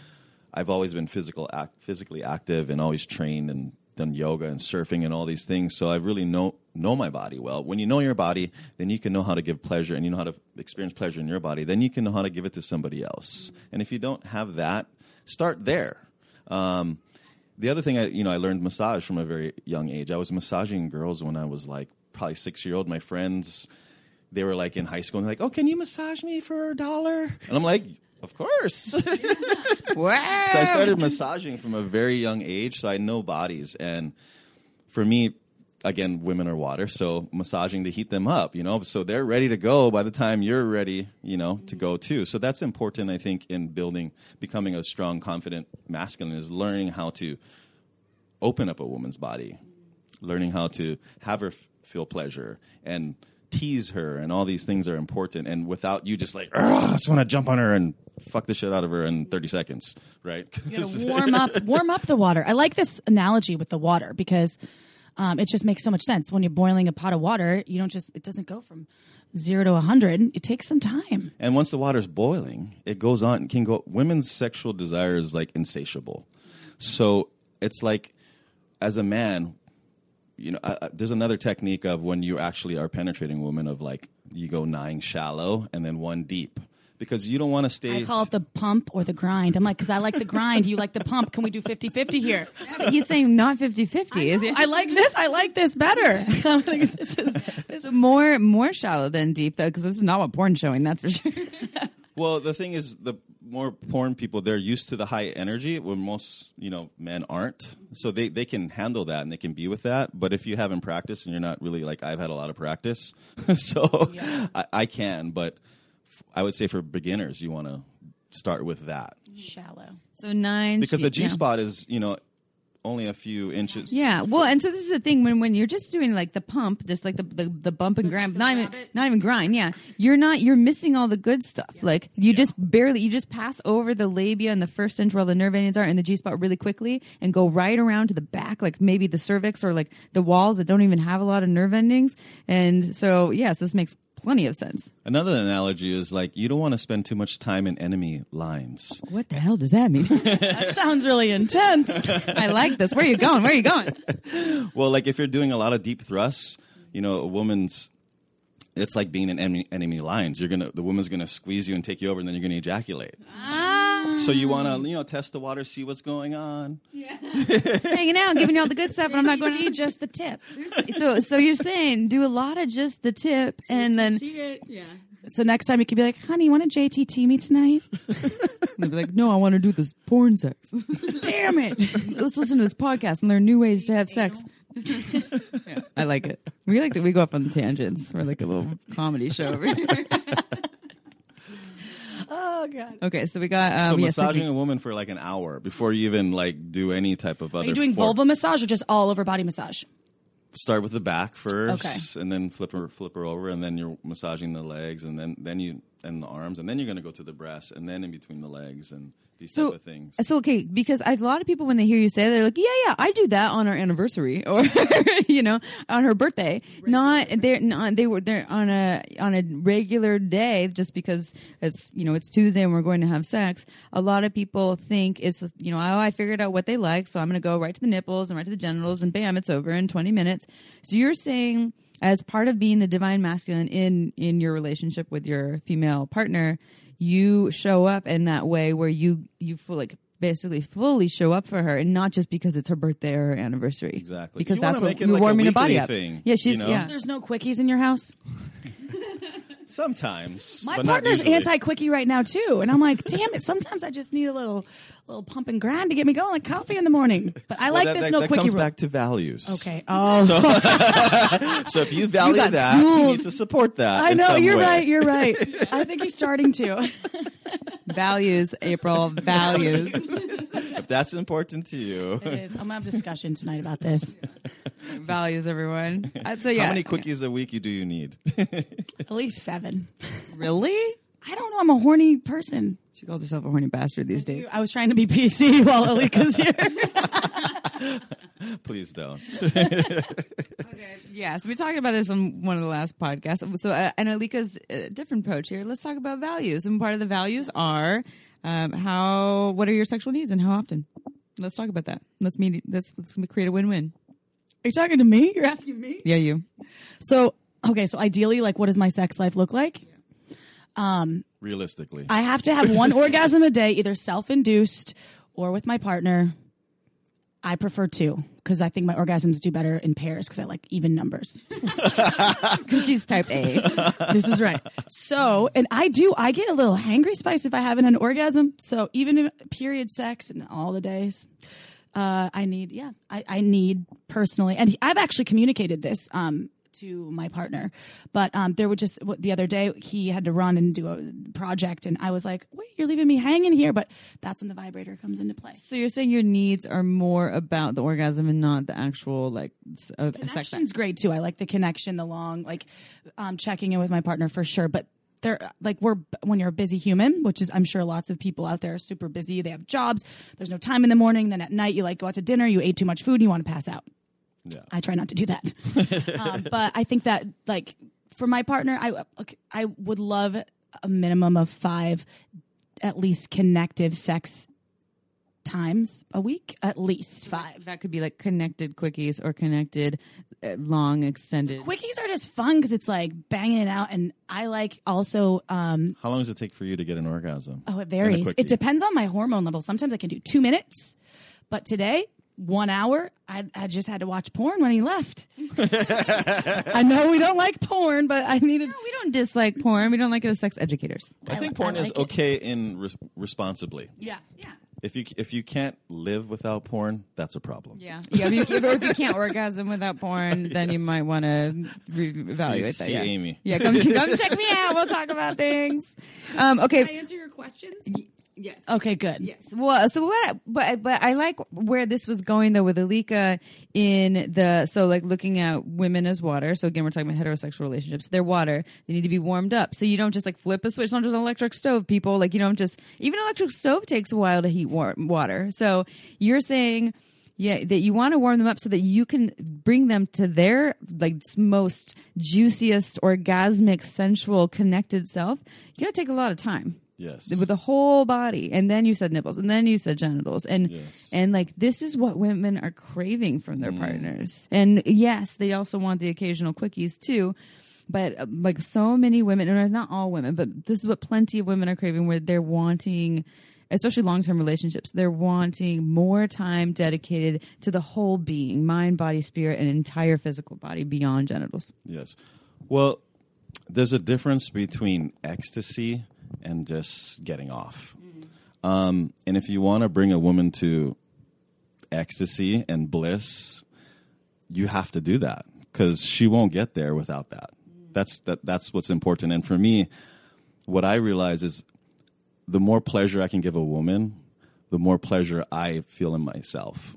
I've always been physical, act, physically active, and always trained and done yoga and surfing and all these things. So I really know know my body well. When you know your body, then you can know how to give pleasure, and you know how to experience pleasure in your body. Then you can know how to give it to somebody else. And if you don't have that, start there. Um, the other thing I you know I learned massage from a very young age. I was massaging girls when I was like probably six year old. My friends, they were like in high school and they're like, "Oh, can you massage me for a dollar?" And I'm like, "Of course." Wow. so I started massaging from a very young age, so I know bodies. And for me, again, women are water, so massaging to heat them up, you know, so they're ready to go by the time you're ready, you know, to go mm-hmm. too. So that's important, I think, in building, becoming a strong, confident masculine is learning how to open up a woman's body, learning how to have her f- feel pleasure and tease her, and all these things are important. And without you just like, I just want to jump on her and fuck the shit out of her in 30 seconds, right? You warm up, warm up the water. I like this analogy with the water because um, it just makes so much sense. When you're boiling a pot of water, you don't just it doesn't go from zero to a hundred. It takes some time. And once the water's boiling, it goes on. Can go. Women's sexual desire is like insatiable. So it's like, as a man, you know, uh, uh, there's another technique of when you actually are penetrating a woman of like you go nine shallow and then one deep because you don't want to stay. I call it the pump or the grind. I'm like, because I like the grind. You like the pump. Can we do 50 50 here? He's saying not 50-50, is it? I like this. I like this better. I'm like, this is more more shallow than deep though, because this is not what porn's showing. That's for sure. Well, the thing is, the more porn people they're used to the high energy, where most you know men aren't. So they they can handle that and they can be with that. But if you haven't practiced and you're not really like I've had a lot of practice, so I, I can. But f- I would say for beginners, you want to start with that shallow. So nine because the G G spot is you know only a few inches. Yeah, well, and so this is the thing when when you're just doing like the pump, just like the the, the bump and grind, not even not even grind. Yeah, you're not you're missing all the good stuff. Like you just barely you just pass over the labia and the first inch where all the nerve endings are and the G spot really quickly and go right around to the back, like maybe the cervix or like the walls that don't even have a lot of nerve endings. And so yes, this makes plenty of sense. Another analogy is like you don't want to spend too much time in enemy lines. What the hell does that mean? That sounds really intense. I like this. Where are you going? Where are you going? Well, like if you're doing a lot of deep thrusts, you know, a woman's it's like being in enemy, enemy lines. You're gonna the woman's gonna squeeze you and take you over, and then you're gonna ejaculate. Ah, So you want to you know test the water, see what's going on. Yeah. Hanging out, giving you all the good stuff, but I'm not going See to just the tip. so so you're saying do a lot of just the tip and then see it. yeah. So next time you could be like, honey, you want to JTT me tonight? they'll be like no i want to do this porn sex Damn it. let's listen to this podcast and learn new ways to have sex Yeah, i like it we like to we go off on the tangents we're like a little comedy show over here Oh, God. okay so we got um So yeah, massaging we- a woman for like an hour before you even like do any type of other. Are you doing form. vulva massage or just all over body massage? Start with the back first, Okay. and then flip her flip her over, and then you're massaging the legs, and then then you and the arms, and then you're gonna go to the breasts, and then in between the legs, and these so, type of things. so okay, because a lot of people when they hear you say it, they're like, yeah, yeah, I do that on our anniversary or you know on her birthday. Not they're not they were they're on a on a regular day just because it's you know it's Tuesday and we're going to have sex. A lot of people think it's you know oh I figured out what they like, so I'm going to go right to the nipples and right to the genitals and bam, it's over in 20 minutes. So you're saying as part of being the divine masculine in in your relationship with your female partner you show up in that way where you you feel like basically fully show up for her, and not just because it's her birthday or her anniversary. Exactly. Because You wanna that's what make it you're like a warming her body weekly up. thing, yeah, she's you know? yeah. There's no quickies in your house. Sometimes. My but not partner's usually. anti quickie right now too, and I'm like, damn it. Sometimes I just need a little, little pump and grind to get me going, like coffee in the morning. But I Well, like that, this that, no that quickie comes rule. back to values. Okay. Oh, So if you value got that, you schooled. need to support that. I in know some you're way. right. You're right. I think he's starting to. values, April values. If that's important to you. It is. I'm gonna have discussion tonight about this. values, everyone. Uh, so yeah, How many cookies a week you do you need? At least seven. Really? I don't know. I'm a horny person. She calls herself a horny bastard these days. I was trying to be PC while Alika's here. Please don't. Okay. Yeah, so we talked about this on one of the last podcasts. So, uh, and Alika's uh, different approach here. Let's talk about values. And part of the values are um, how, what are your sexual needs and how often? Let's talk about that. Let's meet. Let's let's create a win-win. Are you talking to me? You're asking me? Yeah, you. So, okay. So ideally, like, what does my sex life look like? Realistically. I have to have one orgasm a day, either self-induced or with my partner. I prefer two because I think my orgasms do better in pairs because I like even numbers. Because she's type A. this is right. So, and I do, I get a little hangry spice if I haven't had an orgasm. So even period sex and all the days, uh, I need, yeah, I, I need personally, and I've actually communicated this, um, to my partner, but um, there would just the other day he had to run and do a project, and I was like, "Wait, you're leaving me hanging here." But that's when the vibrator comes into play. so you're saying your needs are more about the orgasm and not the actual like uh, sex. Connection's great too. I like the connection, the long, like um, checking in with my partner for sure. But they're like we're when you're a busy human, which is I'm sure lots of people out there are super busy. They have jobs. There's no time in the morning. Then at night you like go out to dinner. You ate too much food and you want to pass out. Yeah. I try not to do that. um, but I think that like for my partner, I I would love a minimum of five, at least connective sex times a week, at least five. That could be like connected quickies or connected uh, long extended. Quickies are just fun because it's like banging it out, and I like also. Um, How long does it take for you to get an orgasm? oh, it varies. It depends on my hormone level. Sometimes I can do two minutes, but today one hour. I, I just had to watch porn when he left. I know we don't like porn, but I needed. we don't dislike porn. We don't like it as sex educators. I think I porn is it. okay in res- responsibly. Yeah, yeah. If you if you can't live without porn, that's a problem. Yeah, yeah. If you, if you can't orgasm without porn, then you might want to reevaluate See- that. see yeah. Amy. Yeah, come come check me out. We'll talk about things. Um, okay. Can I answer your questions? Yes. Okay, good. Yes. Well, so what? I, but but I like where this was going though with Alika in the so like looking at women as water. So again, we're talking about heterosexual relationships. They're water. They need to be warmed up. So you don't just like flip a switch. Not just an electric stove. People like you don't just even electric stove takes a while to heat war- water. So you're saying. Yeah, that you want to warm them up so that you can bring them to their like most juiciest, orgasmic, sensual, connected self. You got to take a lot of time Yes. with the whole body. And then you said nipples. And then you said genitals. And Yes. and like this is what women are craving from their partners. And yes they also want the occasional quickies too. But uh, like so many women and not all women but this is what plenty of women are craving where they're wanting especially long-term relationships they're wanting more time dedicated to the whole being mind body spirit and entire physical body beyond genitals. Yes. Well, there's a difference between ecstasy and just getting off. Um, and if you want to bring a woman to ecstasy and bliss, you have to do that because she won't get there without that. That's that. That's what's important. And for me, what I realize is the more pleasure I can give a woman, the more pleasure I feel in myself.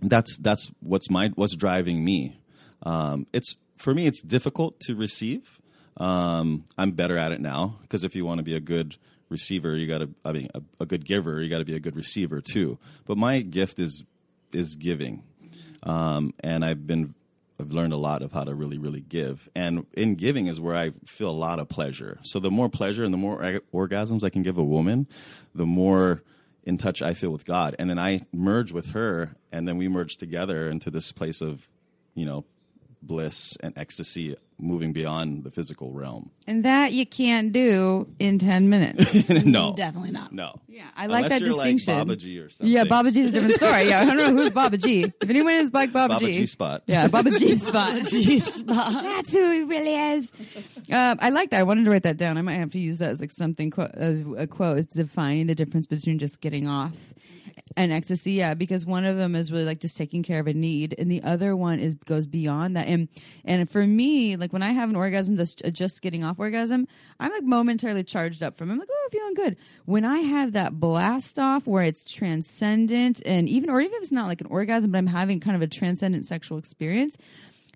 That's that's what's my what's driving me. Um, it's for me, it's difficult to receive. Um, I'm better at it now because if you want to be a good receiver, you got to. I mean, a, a good giver, you got to be a good receiver too. But my gift is is giving, um, and I've been. I've learned a lot of how to really, really give, and in giving is where I feel a lot of pleasure. So the more pleasure and the more org- orgasms I can give a woman, the more in touch I feel with God, and then I merge with her, and then we merge together into this place of, you know, bliss and ecstasy moving beyond the physical realm. And that you can't do in 10 minutes. no, Definitely not. no. Yeah, I like Unless that you're distinction. Like Baba G or something. yeah, Baba G is a different story. Yeah, I don't know who's Baba G. If anyone is like Baba, Baba G spot. Yeah, Baba G spot. G-spot. That's who he really is. Um, I like that. I wanted to write that down. I might have to use that as like something quote, as a quote. It's defining the difference between just getting off and ecstasy. Yeah, because one of them is really like just taking care of a need, and the other one is goes beyond that. And and for me, like when I have an orgasm, just just getting off orgasm, I'm like momentarily charged up from. it. I'm like, oh, feeling good. When I have that blast off where it's transcendent, and even or even if it's not like an orgasm, but I'm having kind of a transcendent sexual experience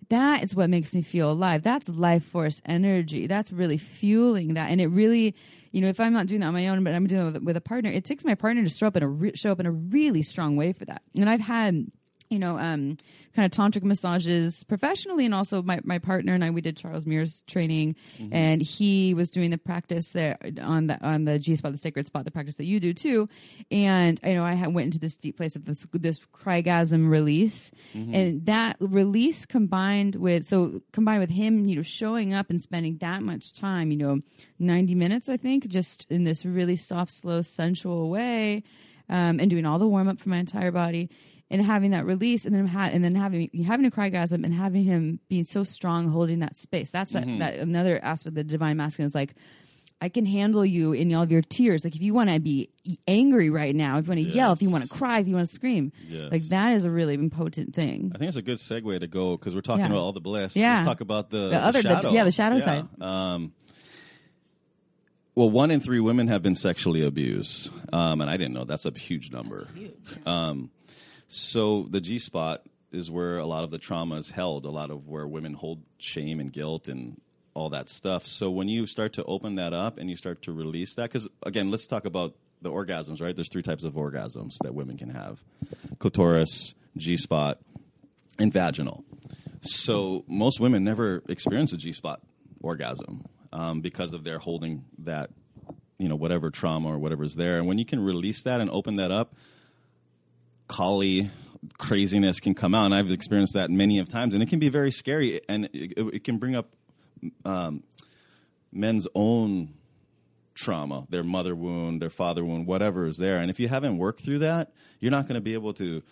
that is what makes me feel alive. That's life force energy. That's really fueling that. And it really, you know, if I'm not doing that on my own, but I'm doing it with, with a partner, it takes my partner to show up in a re- show up in a really strong way for that. And I've had you know, um, kind of tantric massages professionally, and also my, my partner and I we did Charles Muir's training, and he was doing the practice there on the on the G spot, the sacred spot, the practice that you do too. And you know, I had, went into this deep place of this this crygasm release, and that release combined with so combined with him, you know, showing up and spending that much time, you know, ninety minutes, I think, just in this really soft, slow, sensual way um, and doing all the warm up for my entire body and having that release and then ha- and then having having a crygasm and having him being so strong holding that space that's that, that another aspect of the divine masculine is like I can handle you in all of your tears. Like if you want to be angry right now, if you want to yell, if you want to cry, if you want to scream, Yes. like that is a really potent thing. I think it's a good segue to go because we're talking Yeah. about all the bliss. Yeah. Let's talk about the, The other- the- shadow. yeah, the shadow side. Um, well, one in three women have been sexually abused, um, and I didn't know that's a huge number. Um, so the G spot is where a lot of the trauma is held, a lot of where women hold shame and guilt and all that stuff. So when you start to open that up and you start to release that, because again, let's talk about the orgasms, right? There's three types of orgasms that women can have: clitoris, G spot, and vaginal. So most women never experience a G spot orgasm um, because of their holding that, you know, whatever trauma or whatever is there. And when you can release that and open that up, Kali craziness can come out. And I've experienced that many of times, and it can be very scary, and it, it can bring up um, men's own trauma, their mother wound, their father wound, whatever is there. And if you haven't worked through that, you're not going to be able to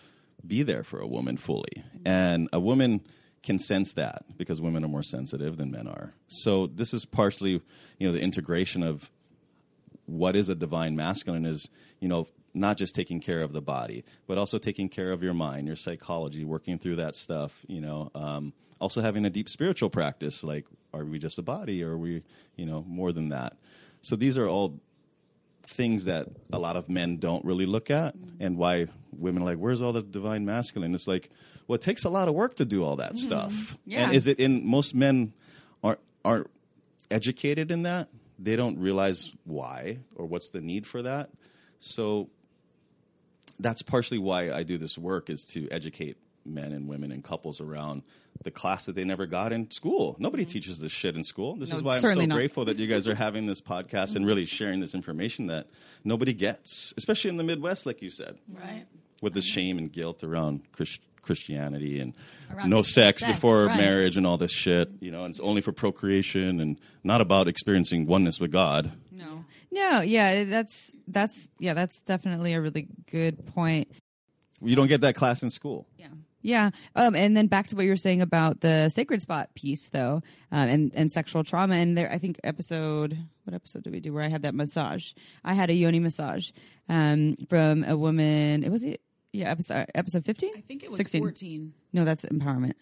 be there for a woman fully. And a woman can sense that because women are more sensitive than men are. So this is partially, you know, the integration of what is a divine masculine is, you know, not just taking care of the body, but also taking care of your mind, your psychology, working through that stuff, you know. Um, also having a deep spiritual practice, like are we just a body or are we, you know, more than that? So these are all things that a lot of men don't really look at mm-hmm. and why women are like where's all the divine masculine? It's like well it takes a lot of work to do all that mm-hmm. stuff. Yeah. and is it in most men aren't aren't educated in that. They don't realize why or what's the need for that. So that's partially why I do this work is to educate men and women and couples around the class that they never got in school. Nobody mm-hmm. teaches this shit in school. This No, is why I'm so not. grateful that you guys are having this podcast and really sharing this information that nobody gets, especially in the Midwest, like you said, Right. with the shame and guilt around Chris- Christianity and Around no sex, sex, before right. marriage and all this shit. You know, and it's only for procreation and not about experiencing oneness with God. No, no, yeah, that's that's yeah, that's definitely a really good point. You don't get that class in school. Yeah. Yeah. Um, and then back to what you were saying about the sacred spot piece, though, um, and, and sexual trauma. And there, I think episode, what episode did we do where I had that massage? I had a yoni massage um, from a woman. It was it, yeah, episode episode fifteen. I think it was 16. 14. No, that's empowerment.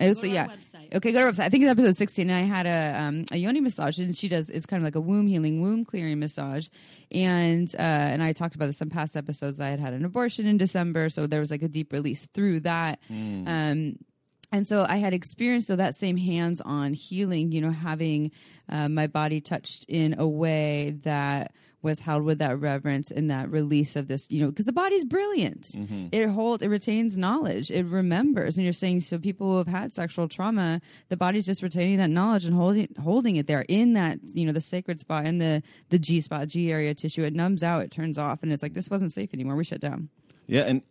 It was, yeah. website. Okay, go to our website. I think it's episode 16. And I had a um, a yoni massage, and she does it's kind of like a womb healing, womb clearing massage. And uh, and I talked about this in past episodes. I had had an abortion in December, so there was like a deep release through that. Um, and so I had experienced so that same hands-on healing, you know, having uh, my body touched in a way that was held with that reverence and that release of this, you know, because the body's brilliant. Mm-hmm. It holds, it retains knowledge, it remembers. And you're saying so people who have had sexual trauma, the body's just retaining that knowledge and holding holding it there in that, you know, the sacred spot in the the G spot, G area tissue. It numbs out, it turns off, and it's like this wasn't safe anymore. We shut down. Yeah, and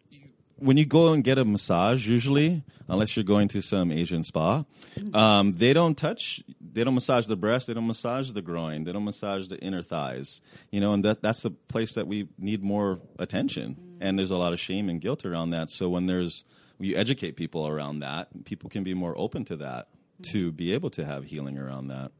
when you go and get a massage, usually, unless you're going to some Asian spa, um, they don't touch, they don't massage the breast, they don't massage the groin, they don't massage the inner thighs. You know, and that that's a place that we need more attention. And there's a lot of shame and guilt around that. So when there's you educate people around that, people can be more open to that to be able to have healing around that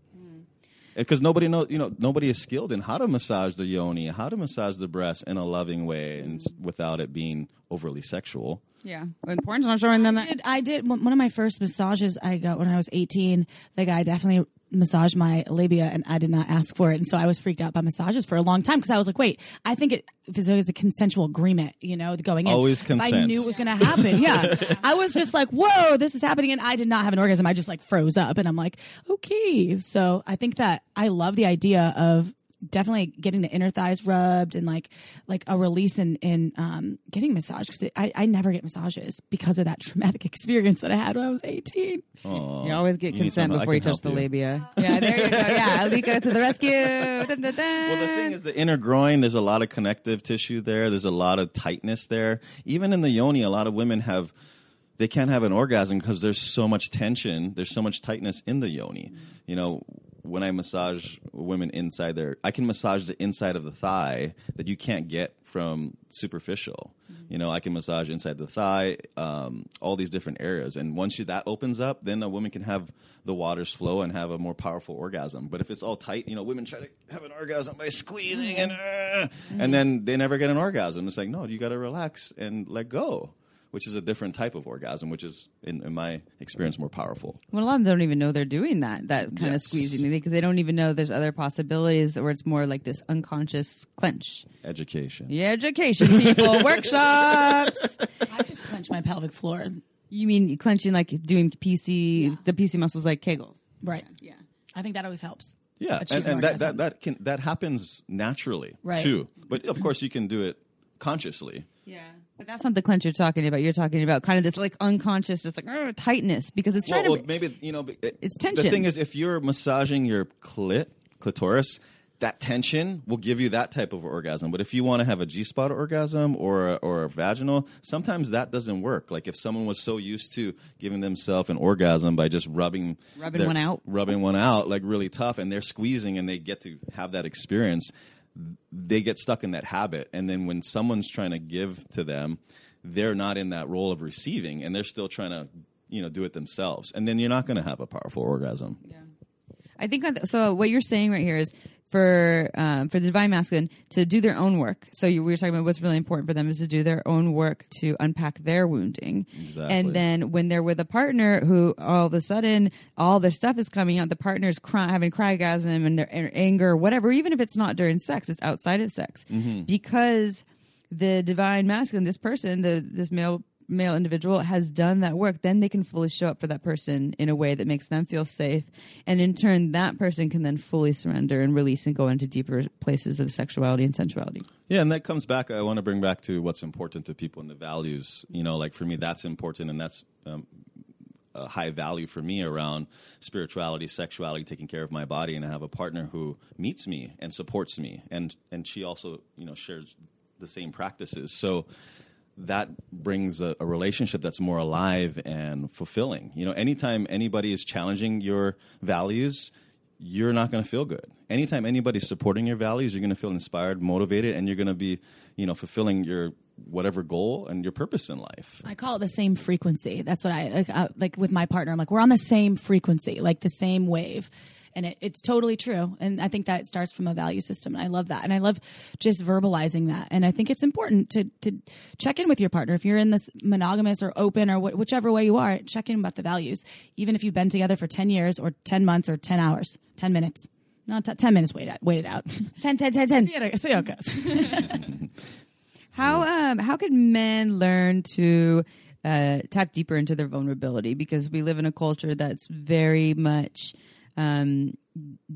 because nobody knows you know nobody is skilled in how to massage the yoni how to massage the breast in a loving way and without it being overly sexual Yeah, and porn's not showing them I that. did, I did one one of my first massages I got when I was 18. The guy definitely massaged my labia and I did not ask for it. And so I was freaked out by massages for a long time because I was like, wait, I think it it was a consensual agreement, you know, going in. Always If I knew it was going to happen. Yeah. I was just like, whoa, this is happening. And I did not have an orgasm. I just like froze up and I'm like, okay. So I think that I love the idea of definitely getting the inner thighs rubbed and like like a release in in um, getting massage because I, I never get massages because of that traumatic experience that I had when I was 18. You always get You consent before you touch the you. labia. Yeah, there you go. Yeah, Alika to the rescue. Dun, dun, dun. well the thing is the inner groin there's a lot of connective tissue there there's a lot of tightness there even in the yoni a lot of women have they can't have an orgasm because there's so much tension there's so much tightness in the yoni you know when i massage women inside there i can massage the inside of the thigh that you can't get from superficial. You know i can massage inside the thigh um, all these different areas. And once you, that opens up then a woman can have the waters flow and have a more powerful orgasm. But if it's all tight you know women try to have an orgasm by squeezing and uh, and then they never get an orgasm. It's like no you got to relax and let go which is a different type of orgasm which is in, in my experience more powerful Well, a lot of them don't even know they're doing that, that kind of Yes. squeezing, because they don't even know there's other possibilities, or it's more like this unconscious clench. education Yeah, education people, workshops. I just clench my pelvic floor. You mean clenching like doing PC, the PC muscles like Kegels? Right. Yeah. I think that always helps. Yeah, and, and that, that that can that happens naturally Right. too. But of course, you can do it consciously. Yeah. But that's not the clench you're talking about. You're talking about kind of this like unconscious, just like "Argh," tightness because it's trying Well, well, to. maybe you know. it- It's tension. The thing is, if you're massaging your clit, clitoris, that tension will give you that type of orgasm. But if you want to have a G spot orgasm or a, or a vaginal, sometimes that doesn't work. Like if someone was so used to giving themselves an orgasm by just rubbing Rubbing their- one out. rubbing one out like really tough, and they're squeezing and they get to have that experience, they get stuck in that habit. And then when someone's trying to give to them, they're not in that role of receiving, and they're still trying to you know do it themselves. And then you're not going to have a powerful orgasm. Yeah. I think so. What you're saying right here is for um, for the divine masculine to do their own work. So you, we were talking about what's really important for them is to do their own work to unpack their wounding, Exactly. and then when they're with a partner who all of a sudden all their stuff is coming out, the partner's cry, having crygasm and their and anger, whatever. Even if it's not during sex, it's outside of sex because the divine masculine, this person, the this male male individual has done that work, then they can fully show up for that person in a way that makes them feel safe. And in turn, that person can then fully surrender and release and go into deeper places of sexuality and sensuality. Yeah, and that comes back. I want to bring back to what's important to people and the values. You know, like for me, that's important, and that's um, a high value for me around spirituality, sexuality, taking care of my body, and I have a partner who meets me and supports me, and and she also you know shares the same practices. So that brings a, a relationship that's more alive and fulfilling. You know, anytime anybody is challenging your values, you're not going to feel good. Anytime anybody's supporting your values, you're going to feel inspired, motivated, and you're going to be, you know, fulfilling your whatever goal and your purpose in life. I call it the same frequency. That's what I like, uh, like with my partner. I'm like, we're on the same frequency, like the same wave. And it, it's totally true. And I think that starts from a value system. And I love that. And I love just verbalizing that. And I think it's important to, to check in with your partner. If you're in this monogamous or open or wh- whichever way you are, check in about the values. Even if you've been together for 10 years or 10 months or 10 hours, 10 minutes. Not t- 10 minutes, wait, it- wait it out. 10, 10, 10, 10. See how it- see how it goes. How um how can men learn to uh, tap deeper into their vulnerability? Because we live in a culture that's very much um,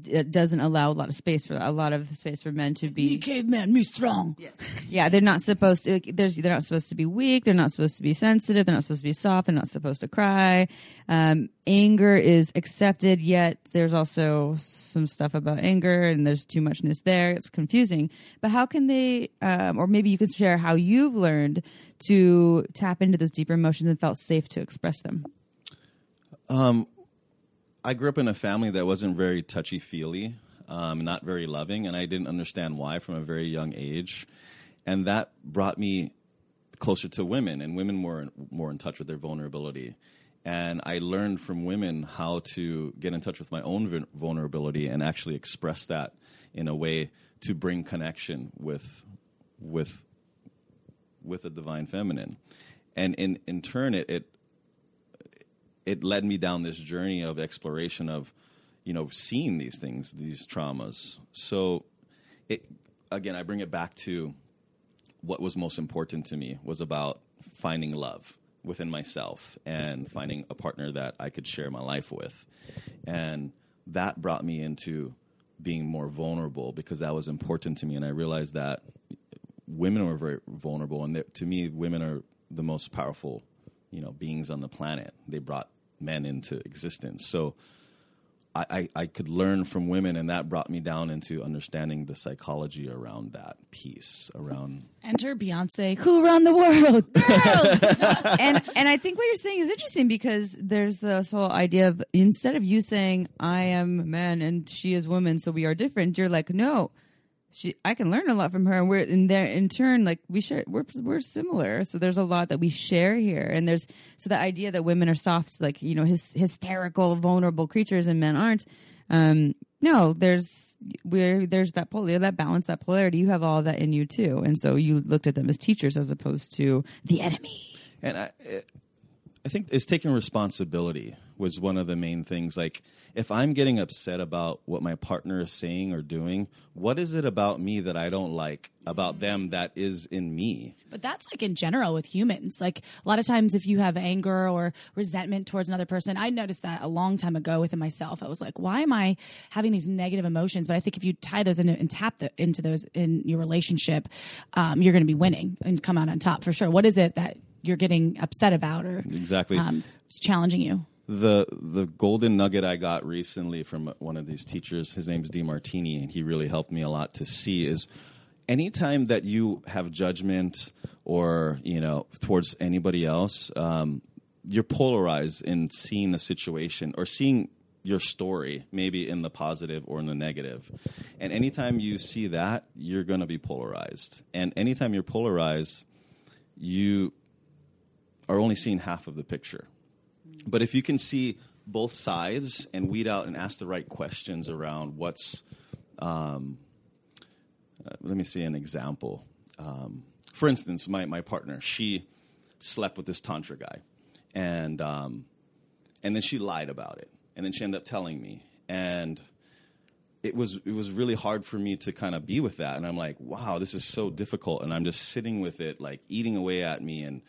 it doesn't allow a lot of space for a lot of space for men to be caveman, me strong. Yes. yeah they're not supposed to there's they're not supposed to be weak they're not supposed to be sensitive they're not supposed to be soft they're not supposed to cry um, anger is accepted yet there's also some stuff about anger and there's too muchness there it's confusing but how can they um, or maybe you can share how you've learned to tap into those deeper emotions and felt safe to express them I grew up in a family that wasn't very touchy feely, um, not very loving, and I didn't understand why from a very young age. And that brought me closer to women, and women were more in touch with their vulnerability. And I learned from women how to get in touch with my own vulnerability and actually express that in a way to bring connection with with with the divine feminine. And in in turn, it, it it led me down this journey of exploration of you know seeing these things these traumas. So it again i bring it back to what was most important to me was about finding love within myself and finding a partner that i could share my life with. And that brought me into being more vulnerable because that was important to me. And i realized that women are very vulnerable and to me women are the most powerful you know beings on the planet. They brought men into existence so I, I, I could learn from women and that brought me down into understanding the psychology around that piece around Enter Beyonce, who run the world. Girls. and and I think what you're saying is interesting because there's this whole idea of instead of you saying I am a man and she is woman, so we are different, you're like, no, she I can learn a lot from her, and we're in there in turn like we share we're we're similar, so there's a lot that we share here, and there's so the idea that women are soft, like you know, his, hysterical, vulnerable creatures, and men aren't. Um, no, there's where there's that polar that balance, that polarity. You have all that in you too, and so you looked at them as teachers as opposed to the enemy. and I, I think it's taking responsibility was one of the main things. Like, if I'm getting upset about what my partner is saying or doing, what is it about me that I don't like about them that is in me? But that's like in general with humans. Like a lot of times, if you have anger or resentment towards another person, I noticed that a long time ago within myself. I was like, why am I having these negative emotions? But I think if you tie those into, and tap the, into those in your relationship, um, you're going to be winning and come out on top for sure. What is it that you're getting upset about or Exactly. um, it's challenging you? the the golden nugget I got recently from one of these teachers, his name's DeMartini, and he really helped me a lot to see is anytime that you have judgment or you know towards anybody else, um, you're polarized in seeing a situation or seeing your story, maybe in the positive or in the negative. And anytime you see that, you're going to be polarized. And anytime you're polarized, you are only seeing half of the picture. But if you can see both sides and weed out and ask the right questions around what's, um, uh, let me see an example. Um, for instance, my, my partner, she slept with this tantra guy, and um, and then she lied about it, and then she ended up telling me, and it was it was really hard for me to kind of be with that, and I'm like, wow, this is so difficult, and I'm just sitting with it, like eating away at me, and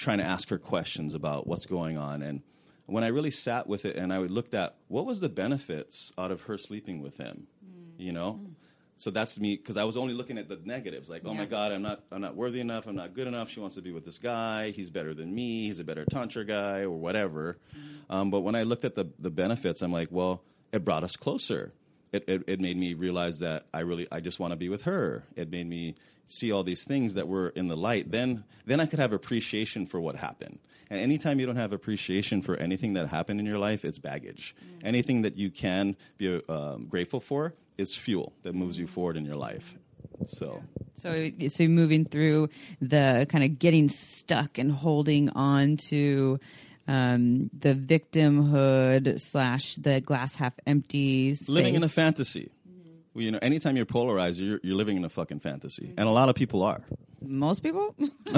trying to ask her questions about what's going on, and when I really sat with it and I looked at what was the benefits out of her sleeping with him, mm. you know. Mm. So that's me because I was only looking at the negatives, like, oh my God, I'm not, I'm not worthy enough, I'm not good enough. She wants to be with this guy. He's better than me. He's a better tantra guy or whatever. Mm. Um, but when I looked at the the benefits, I'm like, well, it brought us closer. It, it, it made me realize that I really I just want to be with her. It made me see all these things that were in the light. Then then I could have appreciation for what happened. And anytime you don't have appreciation for anything that happened in your life, it's baggage. Anything that you can be um, grateful for is fuel that moves you forward in your life. So So, so moving through the kind of getting stuck and holding on to um, the victimhood slash the glass half empty. Space. living in a fantasy. Well, you know, anytime you're polarized, you're, you're living in a fucking fantasy, and a lot of people are. Most people. For real.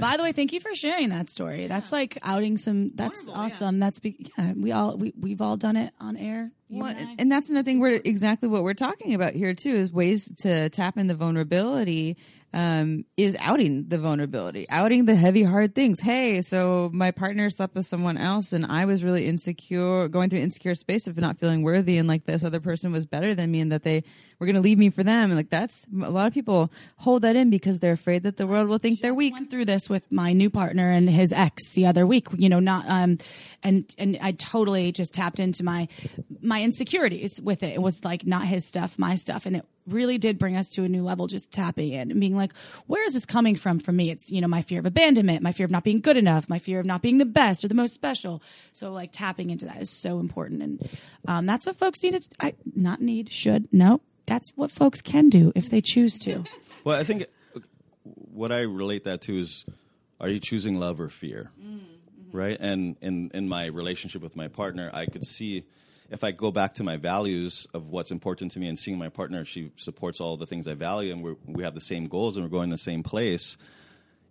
By the way, thank you for sharing that story. That's like outing some. That's awesome. That's be, yeah. We all we we've all done it on air. Well, and and that's another thing. We're exactly what we're talking about here too is ways to tap in the vulnerability um, is outing the vulnerability, outing the heavy, hard things. Hey, so my partner slept with someone else, and I was really insecure, going through insecure space of not feeling worthy, and like this other person was better than me, and that they were going to leave me for them. And like that's a lot of people hold that in because they're afraid that the world will think they're weak. went through this with my new partner and his ex the other week you know not um and and i totally just tapped into my my insecurities with it. It was like not his stuff my stuff. And it really did bring us to a new level just tapping in and being like where is this coming from for me? It's you know my fear of abandonment my fear of not being good enough my fear of not being the best or the most special. So like tapping into that is so important. And um, that's what folks need to I, not need should no that's what folks can do if they choose to Well, I think what I relate that to is are you choosing love or fear? Mm, mm-hmm. Right? And in, in my relationship with my partner, I could see if I go back to my values of what's important to me and seeing my partner, she supports all the things I value and we're, we have the same goals and we're going the same place,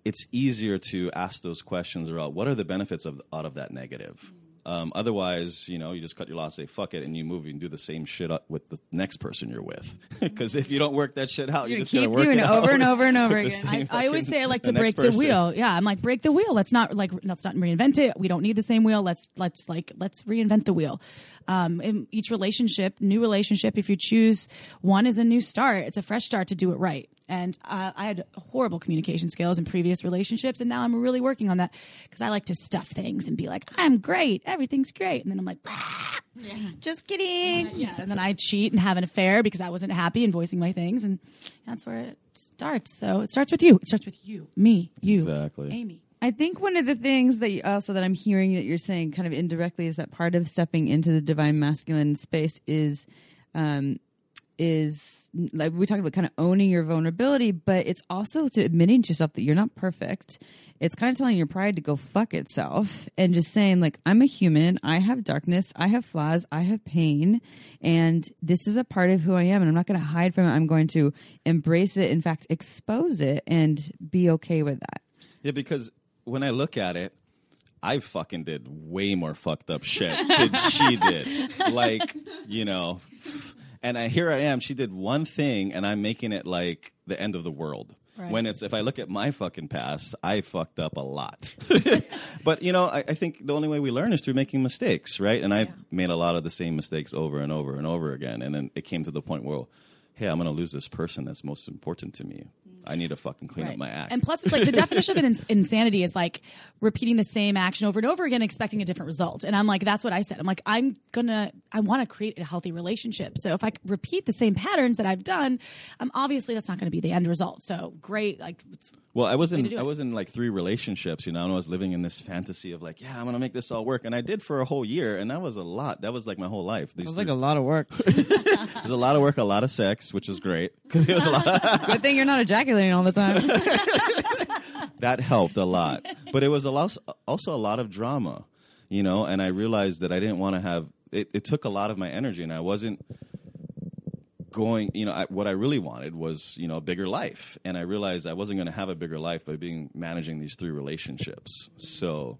it's easier to ask those questions about what are the benefits of out of that negative. Mm-hmm. Um, otherwise, you know, you just cut your loss, say fuck it, and you move and do the same shit up with the next person you're with. Because if you don't work that shit out, gonna just gonna keep work doing it over and over and over again. I, I always say I like to the break the wheel. Yeah, I'm like break the wheel. Let's not like let's not reinvent it. We don't need the same wheel. Let's let's like let's reinvent the wheel. Um, in each relationship, new relationship, if you choose one is a new start. It's a fresh start to do it right. And uh, I had horrible communication skills in previous relationships, and now I'm really working on that because I like to stuff things and be like, "I'm great, everything's great," and then I'm like, Just kidding. yeah. And then I cheat and have an affair because I wasn't happy and voicing my things. And that's where it starts. So it starts with you. It starts with you, me, you, Exactly. Amy. I think one of the things that you also that I'm hearing that you're saying kind of indirectly is that part of stepping into the divine masculine space is um is like we talked about kind of owning your vulnerability, but it's also to admitting to yourself that you're not perfect. It's kind of telling your pride to go fuck itself and just saying like I'm a human, I have darkness, I have flaws, I have pain, and this is a part of who I am and I'm not going to hide from it. I'm going to embrace it, in fact, expose it and be okay with that. Yeah, because when I look at it, I fucking did way more fucked up shit than she did. Like, you know, and I, here I am. She did one thing, and I'm making it like the end of the world. Right. When it's if I look at my fucking past, I fucked up a lot. but you know, I, I think the only way we learn is through making mistakes, right? And I made a lot of the same mistakes over and over and over again. And then it came to the point where, hey, I'm going to lose this person that's most important to me. I need to fucking clean up my act. And plus, it's like the definition of ins- insanity is like repeating the same action over and over again, expecting a different result. And I'm like, that's what I said. I'm like, I'm gonna, I want to create a healthy relationship. So if I repeat the same patterns that I've done, I'm obviously that's not going to be the end result. So great, like Well, I was in I was in like three relationships, you know, and I was living in this fantasy of like, yeah, I'm gonna make this all work, and I did for a whole year, and that was a lot. That was like my whole life. These It was like a lot of work. it was a lot of work, a lot of sex, which was great because it was a lot. Good thing you're not ejaculating all the time. that helped a lot, but it was a lot, also a lot of drama, you know. And I realized that I didn't want to have. It, it took a lot of my energy, and I wasn't going you know I, what i really wanted was you know a bigger life. And i realized i wasn't going to have a bigger life by being managing these three relationships. So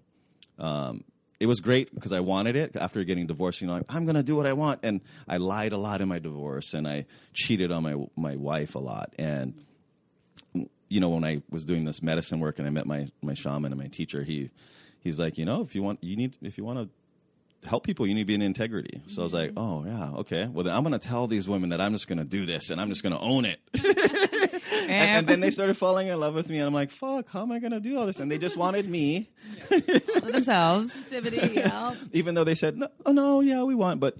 um, it was great because i wanted it. After getting divorced you know i'm going to do what i want. And i lied a lot in my divorce and i cheated on my my wife a lot. And you know when i was doing this medicine work and i met my my shaman and my teacher he he's like you know if you want you need if you want to help people, you need to be in integrity. So I was like, oh yeah, okay. Well, then I'm going to tell these women that I'm just going to do this and I'm just going to own it. and, and then they started falling in love with me, and I'm like, fuck, how am I going to do all this? And they just wanted me, themselves. sensitivity. Even though they said, no, oh, no, yeah, we want. But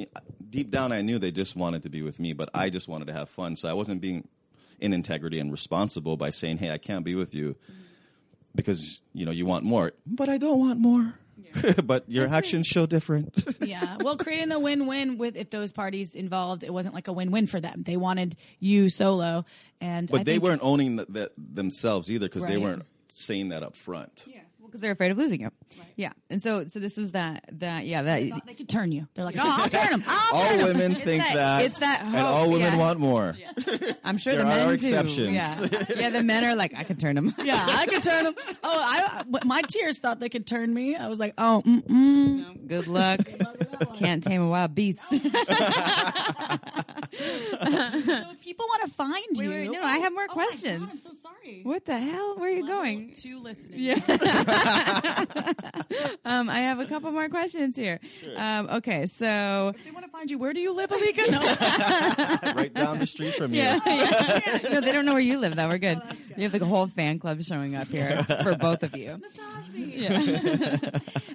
deep down, I knew they just wanted to be with me, but I just wanted to have fun. So I wasn't being in integrity and responsible by saying, hey, I can't be with you because you know you want more, but I don't want more. but your actions show different. yeah. Well, creating the win-win with if those parties involved, it wasn't like a win-win for them. They wanted you solo, and But I they think- weren't owning that that themselves either because they Right. weren't saying that up front. Yeah, because they're afraid of losing you. Yeah, and so so this was that that yeah that thought they could turn you. They're like, oh, I'll turn them. I'll All turn 'em." women think that- that, it's that and all women yeah. want more. Yeah. I'm sure There the men are too. exceptions. Yeah, yeah, the men are like I could turn them. Yeah, I could turn them. Oh, I my tears thought they could turn me. I was like, oh, mm-mm. Good luck. Can't tame a wild beast. So if people want to find you, wait, no, I have more Oh my God, questions. I'm so sorry. Sorry. What the hell? Where are you Level going? Two listening. Yeah. um, I have a couple more questions here. Um, okay, so If they want to find you, where do you live, Alika? No. right down the street from you. yeah, yeah. no, they don't know where you live. Though we're good. You have like a whole fan club showing up here for both of you. Massage me. Yeah.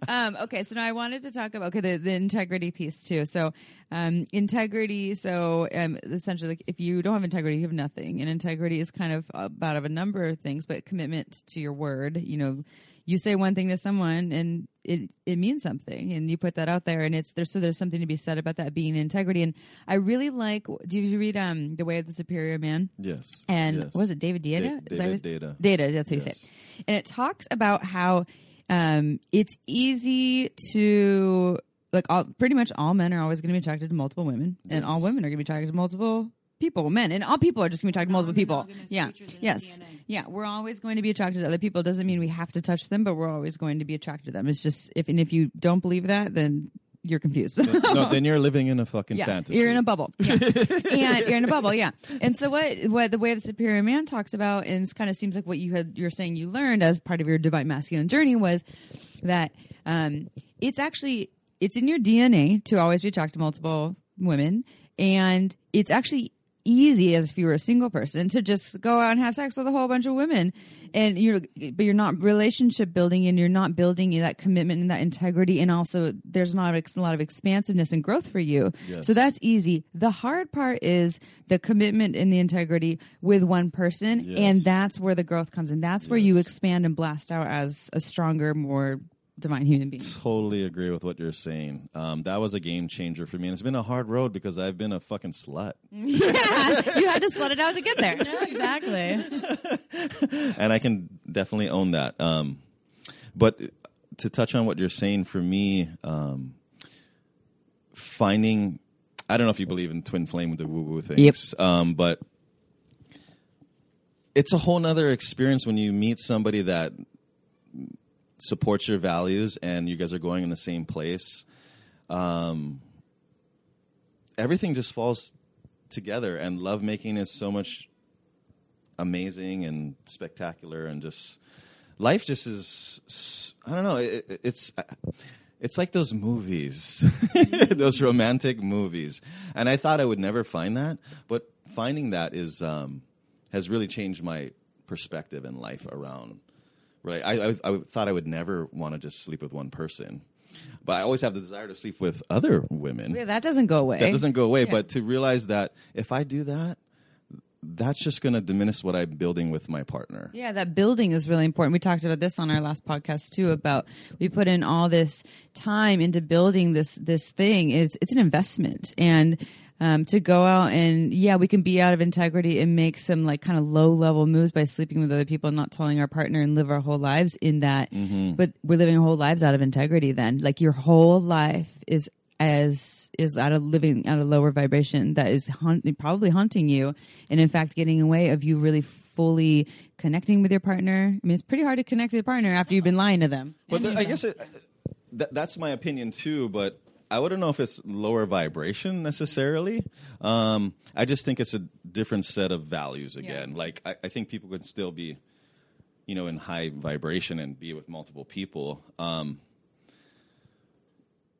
um, okay, so now I wanted to talk about okay the, the integrity piece too. So um, integrity. So um, essentially, like if you don't have integrity, you have nothing. And integrity is kind of about of a number of things, but commitment to your word. You know, you say one thing to someone and it it means something, and you put that out there, and it's there. So there's something to be said about that being integrity. And I really like. Do you read um the Way of the Superior Man? Yes. and yes. was it David Deida? Da- David Deida. Deida. That's how you say it. And it talks about how um, it's easy to like all, pretty much all men are always going to be attracted to multiple women, and all women are going to be attracted to multiple people, men, and all people are just going to be attracted to multiple people. Yeah. creatures in our Yes. DNA. Yeah. We're always going to be attracted to other people. Doesn't mean we have to touch them, but we're always going to be attracted to them. It's just if and if you don't believe that, then you're confused. no, then you're living in a fucking yeah, fantasy. You're in a bubble. Yeah. and you're in a bubble, yeah. And so what what the way the superior man talks about and kind of seems like what you had you're saying you learned as part of your divine masculine journey was that um it's actually it's in your DNA to always be attracted to multiple women and it's actually easy as if you were a single person to just go out and have sex with a whole bunch of women. And you're but you're not relationship building and you're not building that commitment and that integrity. And also there's not a lot of expansiveness and growth for you. Yes. so that's easy. The hard part is the commitment and the integrity with one person. And that's where the growth comes in. That's where you expand and blast out as a stronger more divine human being Totally agree with what you're saying. Um, that was a game changer for me, and it's been a hard road because I've been a fucking slut, you had to slut it out to get there Yeah, exactly. and I can definitely own that. Um, but to touch on what you're saying, for me, um, finding I don't know if you believe in twin flame with the woo woo things, um, but it's a whole nother experience when you meet somebody that supports your values and you guys are going in the same place. Um, everything just falls together, and lovemaking is so much amazing and spectacular, and just life just is. I don't know. It, it's it's like those movies, those romantic movies, and I thought I would never find that, but finding that is um, has really changed my perspective in life around. Right, I, I, I thought I would never want to just sleep with one person, but I always have the desire to sleep with other women. yeah, that doesn't go away That doesn't go away, Yeah. but to realize that if I do that, that's just going to diminish what I'm building with my partner. Yeah, that building is really important. We talked about this on our last podcast too about we put in all this time into building this this thing. It's it's an investment and um, to go out and yeah, we can be out of integrity and make some like kind of low level moves by sleeping with other people and not telling our partner and live our whole lives in that. But we're living our whole lives out of integrity. Then, like your whole life is as is out of living at a lower vibration that is haunt, probably haunting you and in fact getting away of you really fully connecting with your partner i mean it's pretty hard to connect with your partner after you've been lying to them But th- I guess it, th- that's my opinion too. But I wouldn't know if it's lower vibration necessarily. Um, I just think it's a different set of values again. Like I, I think people could still be, you know, in high vibration and be with multiple people. Um,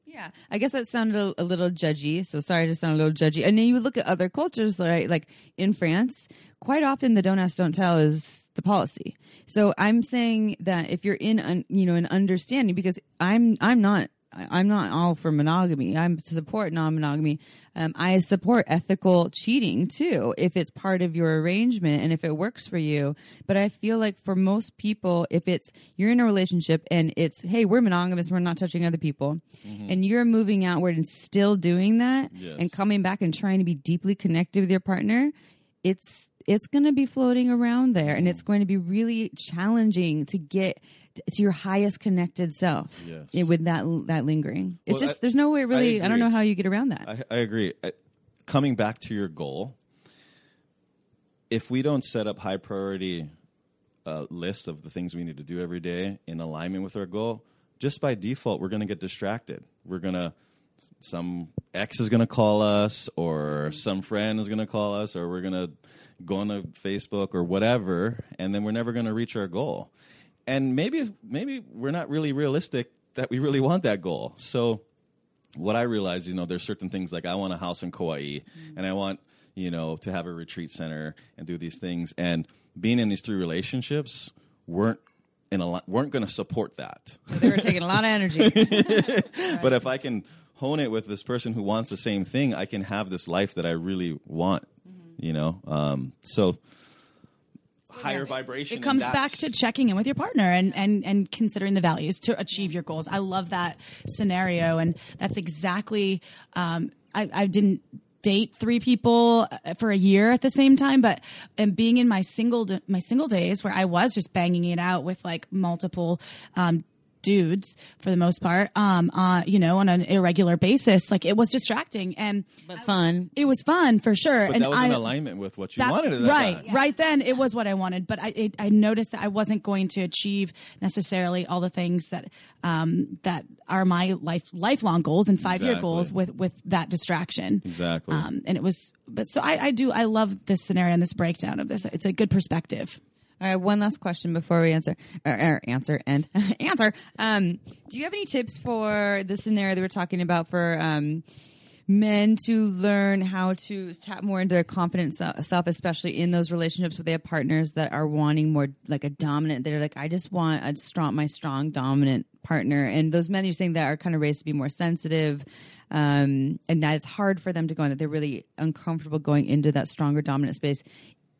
Yeah, I guess that sounded a, a little judgy. So sorry to sound a little judgy. And then you look at other cultures, right? Like in France, quite often the don't ask, don't tell is the policy. So I'm saying that if you're in, un, you know, an understanding, because I'm, I'm not. I'm not all for monogamy. I support non-monogamy. Um, I support ethical cheating too, if it's part of your arrangement and if it works for you. But I feel like for most people, if it's you're in a relationship and it's hey, we're monogamous, we're not touching other people, and you're moving outward and still doing that Yes. and coming back and trying to be deeply connected with your partner, it's it's going to be floating around there, and it's going to be really challenging to get to your highest connected self Yes. with that that lingering. It's Well, just I- there's no way really. I, don't know how you get around that. I, I agree. I, coming back to your goal, if we don't set up high priority uh, list of the things we need to do every day in alignment with our goal, just by default, we're going to get distracted. We're going to some ex is going to call us or some friend is going to call us or we're going to go on to Facebook or whatever and then we're never going to reach our goal. And maybe maybe we're not really realistic that we really want that goal. So what I realized, you know, there's certain things like I want a house in Kauai mm-hmm. and I want, you know, to have a retreat center and do these things and being in these three relationships weren't in a weren't going to support that. They were taking a lot of energy. right. But if I can hone it with this person who wants the same thing, I can have this life that I really want. Mm-hmm. You know, um, so higher vibration. It comes back to checking in with your partner and, and, and considering the values to achieve your goals. I love that scenario. And that's exactly, um, I, I didn't date three people uh, for a year at the same time, but and being in my single my single days where I was just banging it out with like multiple um, dudes for the most part, um, uh, you know, on an irregular basis. Like it was distracting and but fun. It was fun for sure. But and that was I, in alignment with what you that, wanted. right, yeah. right. Then it was what I wanted, but I it, I noticed that I wasn't going to achieve necessarily all the things that um, that are my life lifelong goals and five year exactly. goals with with that distraction. Exactly. Um, and it was, but so I, I do I love this scenario and this breakdown of this. It's a good perspective. All right, one last question before we answer or, or answer and answer. Um, do you have any tips for the scenario that we're talking about for um, men to learn how to tap more into their confident self, especially in those relationships where they have partners that are wanting more like a dominant? They're like, I just want a strong, my strong dominant partner, and those men you're saying that are kind of raised to be more sensitive. Um, and that it's hard for them to go in that they're really uncomfortable going into that stronger dominant space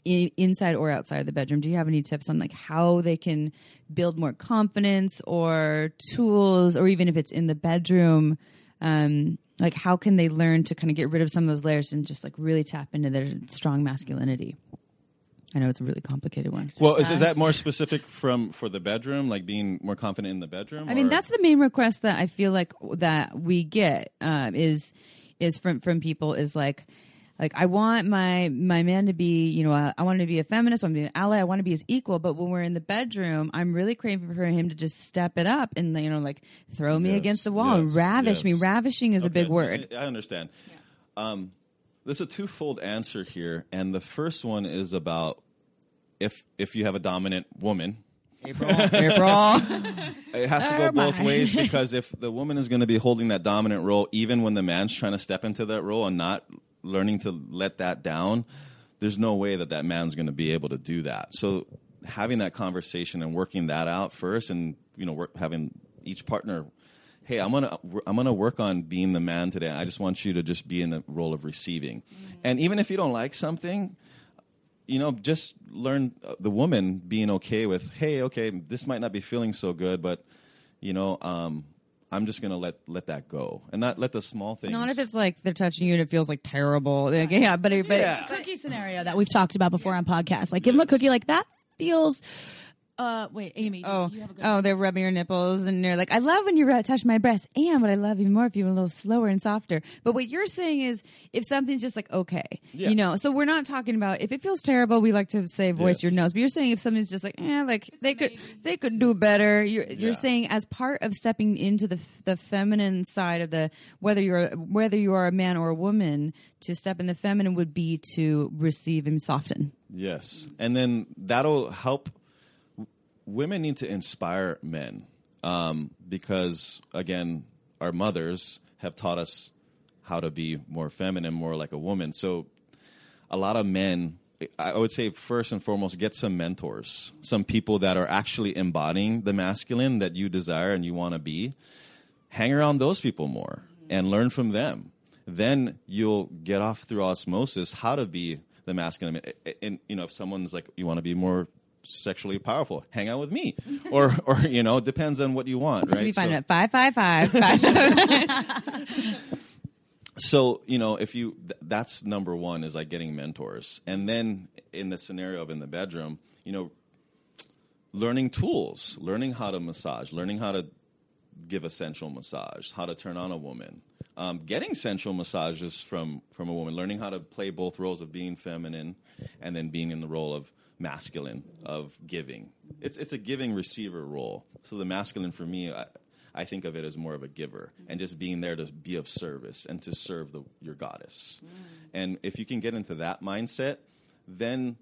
in, inside or outside the bedroom do you have any tips on like how they can build more confidence or tools or even if it's in the bedroom um, like how can they learn to kind of get rid of some of those layers and just like really tap into their strong masculinity I know it's a really complicated one. Well, is, is, that more specific from for the bedroom, like being more confident in the bedroom? I mean, that's the main request that I feel like that we get uh, is is from from people is like, like I want my my man to be, you know, I, I want him to be a feminist, I want to be an ally, I want to be his equal. But when we're in the bedroom, I'm really craving for him to just step it up and you know, like throw me yes, against the wall yes, and ravish yes. me. Ravishing is okay, a big word. I, I understand. Yeah. Um, there's a twofold answer here, and the first one is about if if you have a dominant woman. April, April. it has to go both ways because if the woman is going to be holding that dominant role, even when the man's trying to step into that role and not learning to let that down, there's no way that that man's going to be able to do that. So having that conversation and working that out first, and you know, work, having each partner, hey, I'm gonna I'm gonna work on being the man today. I just want you to just be in the role of receiving, mm-hmm. and even if you don't like something. You know, just learn uh, the woman being okay with, hey, okay, this might not be feeling so good, but you know, um, I'm just gonna let let that go and not let the small things. Not if it's like they're touching you and it feels like terrible. Like, yeah, but but yeah. cookie scenario that we've talked about before on podcasts. Like, give them a cookie like that feels uh, wait, Amy. Oh, oh, they're rubbing your nipples, and they're like, "I love when you touch my breast." And what I love even more if you were a little slower and softer. But what you're saying is, if something's just like okay, yeah. you know. So we're not talking about if it feels terrible. We like to say voice yes. your nose, but you're saying if something's just like, eh, like it's they amazing. could they could do better. You're yeah. you're saying as part of stepping into the the feminine side of the whether you're whether you are a man or a woman to step in the feminine would be to receive and soften. Yes, and then that'll help women need to inspire men um, because, again, our mothers have taught us how to be more feminine, more like a woman. So, a lot of men, I would say, first and foremost, get some mentors, some people that are actually embodying the masculine that you desire and you want to be. Hang around those people more and learn from them. Then you'll get off through osmosis how to be the masculine. And, you know, if someone's like, you want to be more sexually powerful. Hang out with me, or or you know, depends on what you want, right? You find so, it five five five. so you know, if you th- that's number one is like getting mentors, and then in the scenario of in the bedroom, you know, learning tools, learning how to massage, learning how to give a sensual massage, how to turn on a woman. Um, getting sensual massages from from a woman, learning how to play both roles of being feminine and then being in the role of masculine of giving. It's it's a giving receiver role. So the masculine for me, I, I think of it as more of a giver and just being there to be of service and to serve the, your goddess. Mm. And if you can get into that mindset, then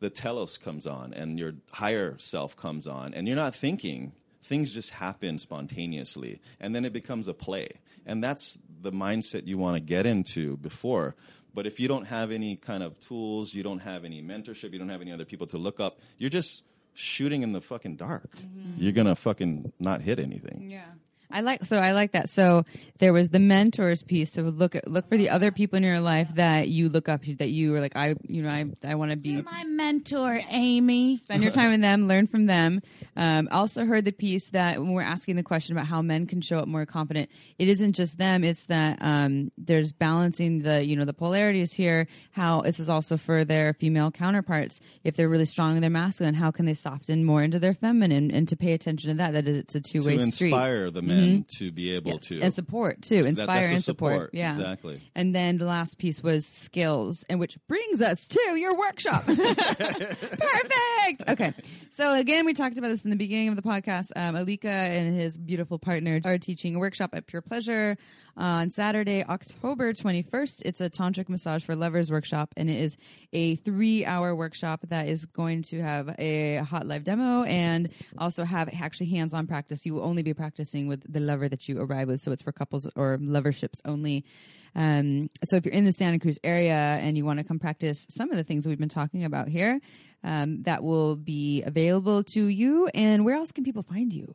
the telos comes on and your higher self comes on and you're not thinking things just happen spontaneously and then it becomes a play and that's the mindset you want to get into before. But if you don't have any kind of tools you don't have any mentorship you don't have any other people to look up you're just shooting in the fucking dark. Mm-hmm. You're gonna fucking not hit anything. Yeah. I like so I like that. So there was the mentors piece. So look at look for the other people in your life that you look up to, that you are like I you know I I want to be My mentor, Amy. spend your time with them, learn from them. Um, also heard the piece that when we're asking the question about how men can show up more confident, it isn't just them. It's that um, there's balancing the you know the polarities here. How this is also for their female counterparts. If they're really strong in their masculine, how can they soften more into their feminine? And to pay attention to that, that it's a two way street. inspire the men to be able Yes, to and support too. That- Inspire that's the and support. support, Yeah, exactly. And then the last piece was skills, and which brings us to your workshop. Perfect. Okay. So again, we talked about this in the beginning of the podcast. Um, Alika and his beautiful partner are teaching a workshop at Pure Pleasure on Saturday, October 21st. It's a tantric massage for lovers workshop, and it is a three-hour workshop that is going to have a hot live demo and also have actually hands-on practice. You will only be practicing with the lover that you arrive with, so it's for couples or loverships only. Um, so if you're in the Santa Cruz area and you want to come practice some of the things we've been talking about here, um, that will be available to you. And where else can people find you?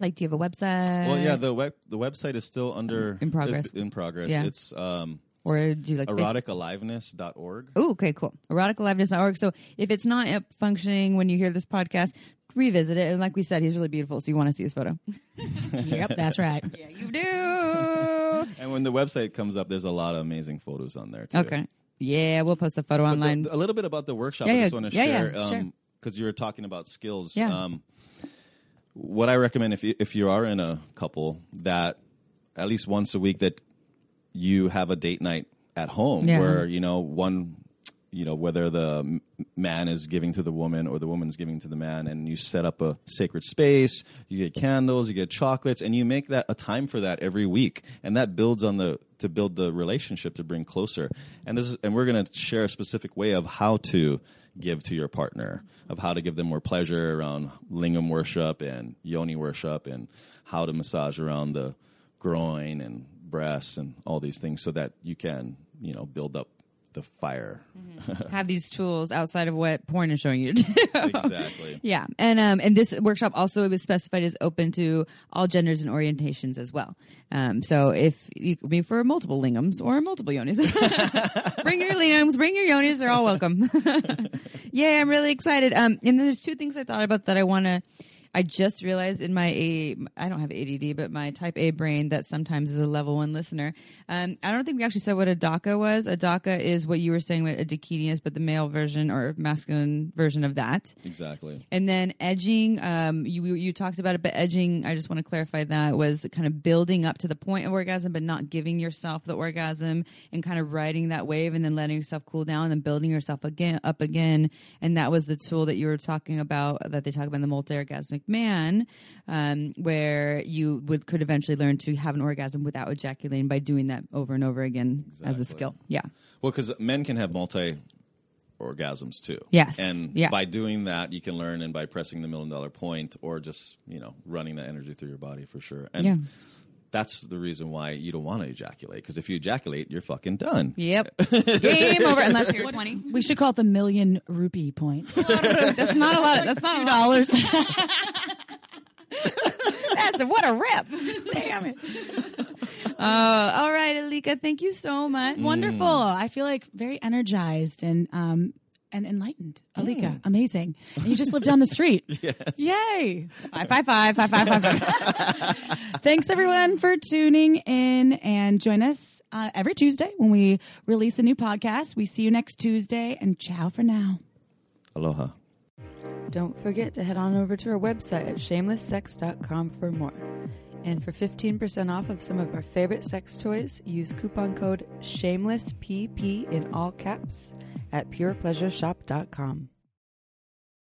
Like, do you have a website? well yeah the web the website is still under In progress. is in progress Yeah. it's um or do you like face- eroticaliveness.org Oh, okay, cool. Eroticaliveness.org. So if it's not up functioning when you hear this podcast, revisit it. And like we said, he's really beautiful, so you want to see his photo. Yep, that's right. Yeah, you do. And when the website comes up, there's a lot of amazing photos on there too. okay. Yeah, we'll post a photo But online. the- a little bit about the workshop. Yeah, I yeah. just want to Yeah, yeah, share sure. because you were talking about skills. Yeah. Um, what I recommend if you, if you are in a couple that at least once a week that you have a date night at home Yeah. where you know one you know whether the man is giving to the woman or the woman's giving to the man and you set up a sacred space you get candles you get chocolates and you make that a time for that every week. And that builds on the to build the relationship to bring closer. And this is, and we're going to share a specific way of how to give to your partner of how to give them more pleasure around lingam worship and yoni worship and how to massage around the groin and breasts and all these things so that you can you know build up the fire have these tools outside of what porn is showing you to do. exactly Yeah, and um, and this workshop also it was specified as open to all genders and orientations as well. Um, so if you could be for multiple lingams or multiple yonis, bring your lingams, bring your yonis, they're all welcome. yeah, I'm really excited. Um, and then there's two things I thought about that I want to. I just realized in my A, I don't have ADD, but my type A brain that sometimes is a level one listener. Um, I don't think we actually said what a daka was. A daka is what you were saying what a Dakini is, but the male version or masculine version of that. exactly And then edging, um, you you talked about it, but edging, I just want to clarify that was kind of building up to the point of orgasm, but not giving yourself the orgasm and kind of riding that wave and then letting yourself cool down and then building yourself again up again. And that was the tool that you were talking about that they talk about in the multi orgasmic man, um, where you would could eventually learn to have an orgasm without ejaculating by doing that over and over again as a skill. Yeah. well because men can have multi orgasms too Yes. and Yeah. by doing that you can learn and by pressing the million dollar point or just you know running that energy through your body for sure and Yeah. That's the reason why you don't want to ejaculate because if you ejaculate you're fucking done Yep. Game over unless you're 20. We should call it the million rupee point. That's not a lot. That's not Two dollars. That's a, what a rip. Damn it. Uh, all right, Alika, thank you so much. Wonderful. I feel like very energized and um and enlightened. Alika, amazing. And you just live down the street. yes. Yay. Five, five, five, five, five, five, five. Thanks everyone for tuning in and join us uh, every Tuesday when we release a new podcast. We see you next Tuesday and ciao for now. aloha Don't forget to head on over to our website at shamelesssex.com for more. And for 15% off of some of our favorite sex toys, use coupon code SHAMELESSPP in all caps at purepleasureshop.com.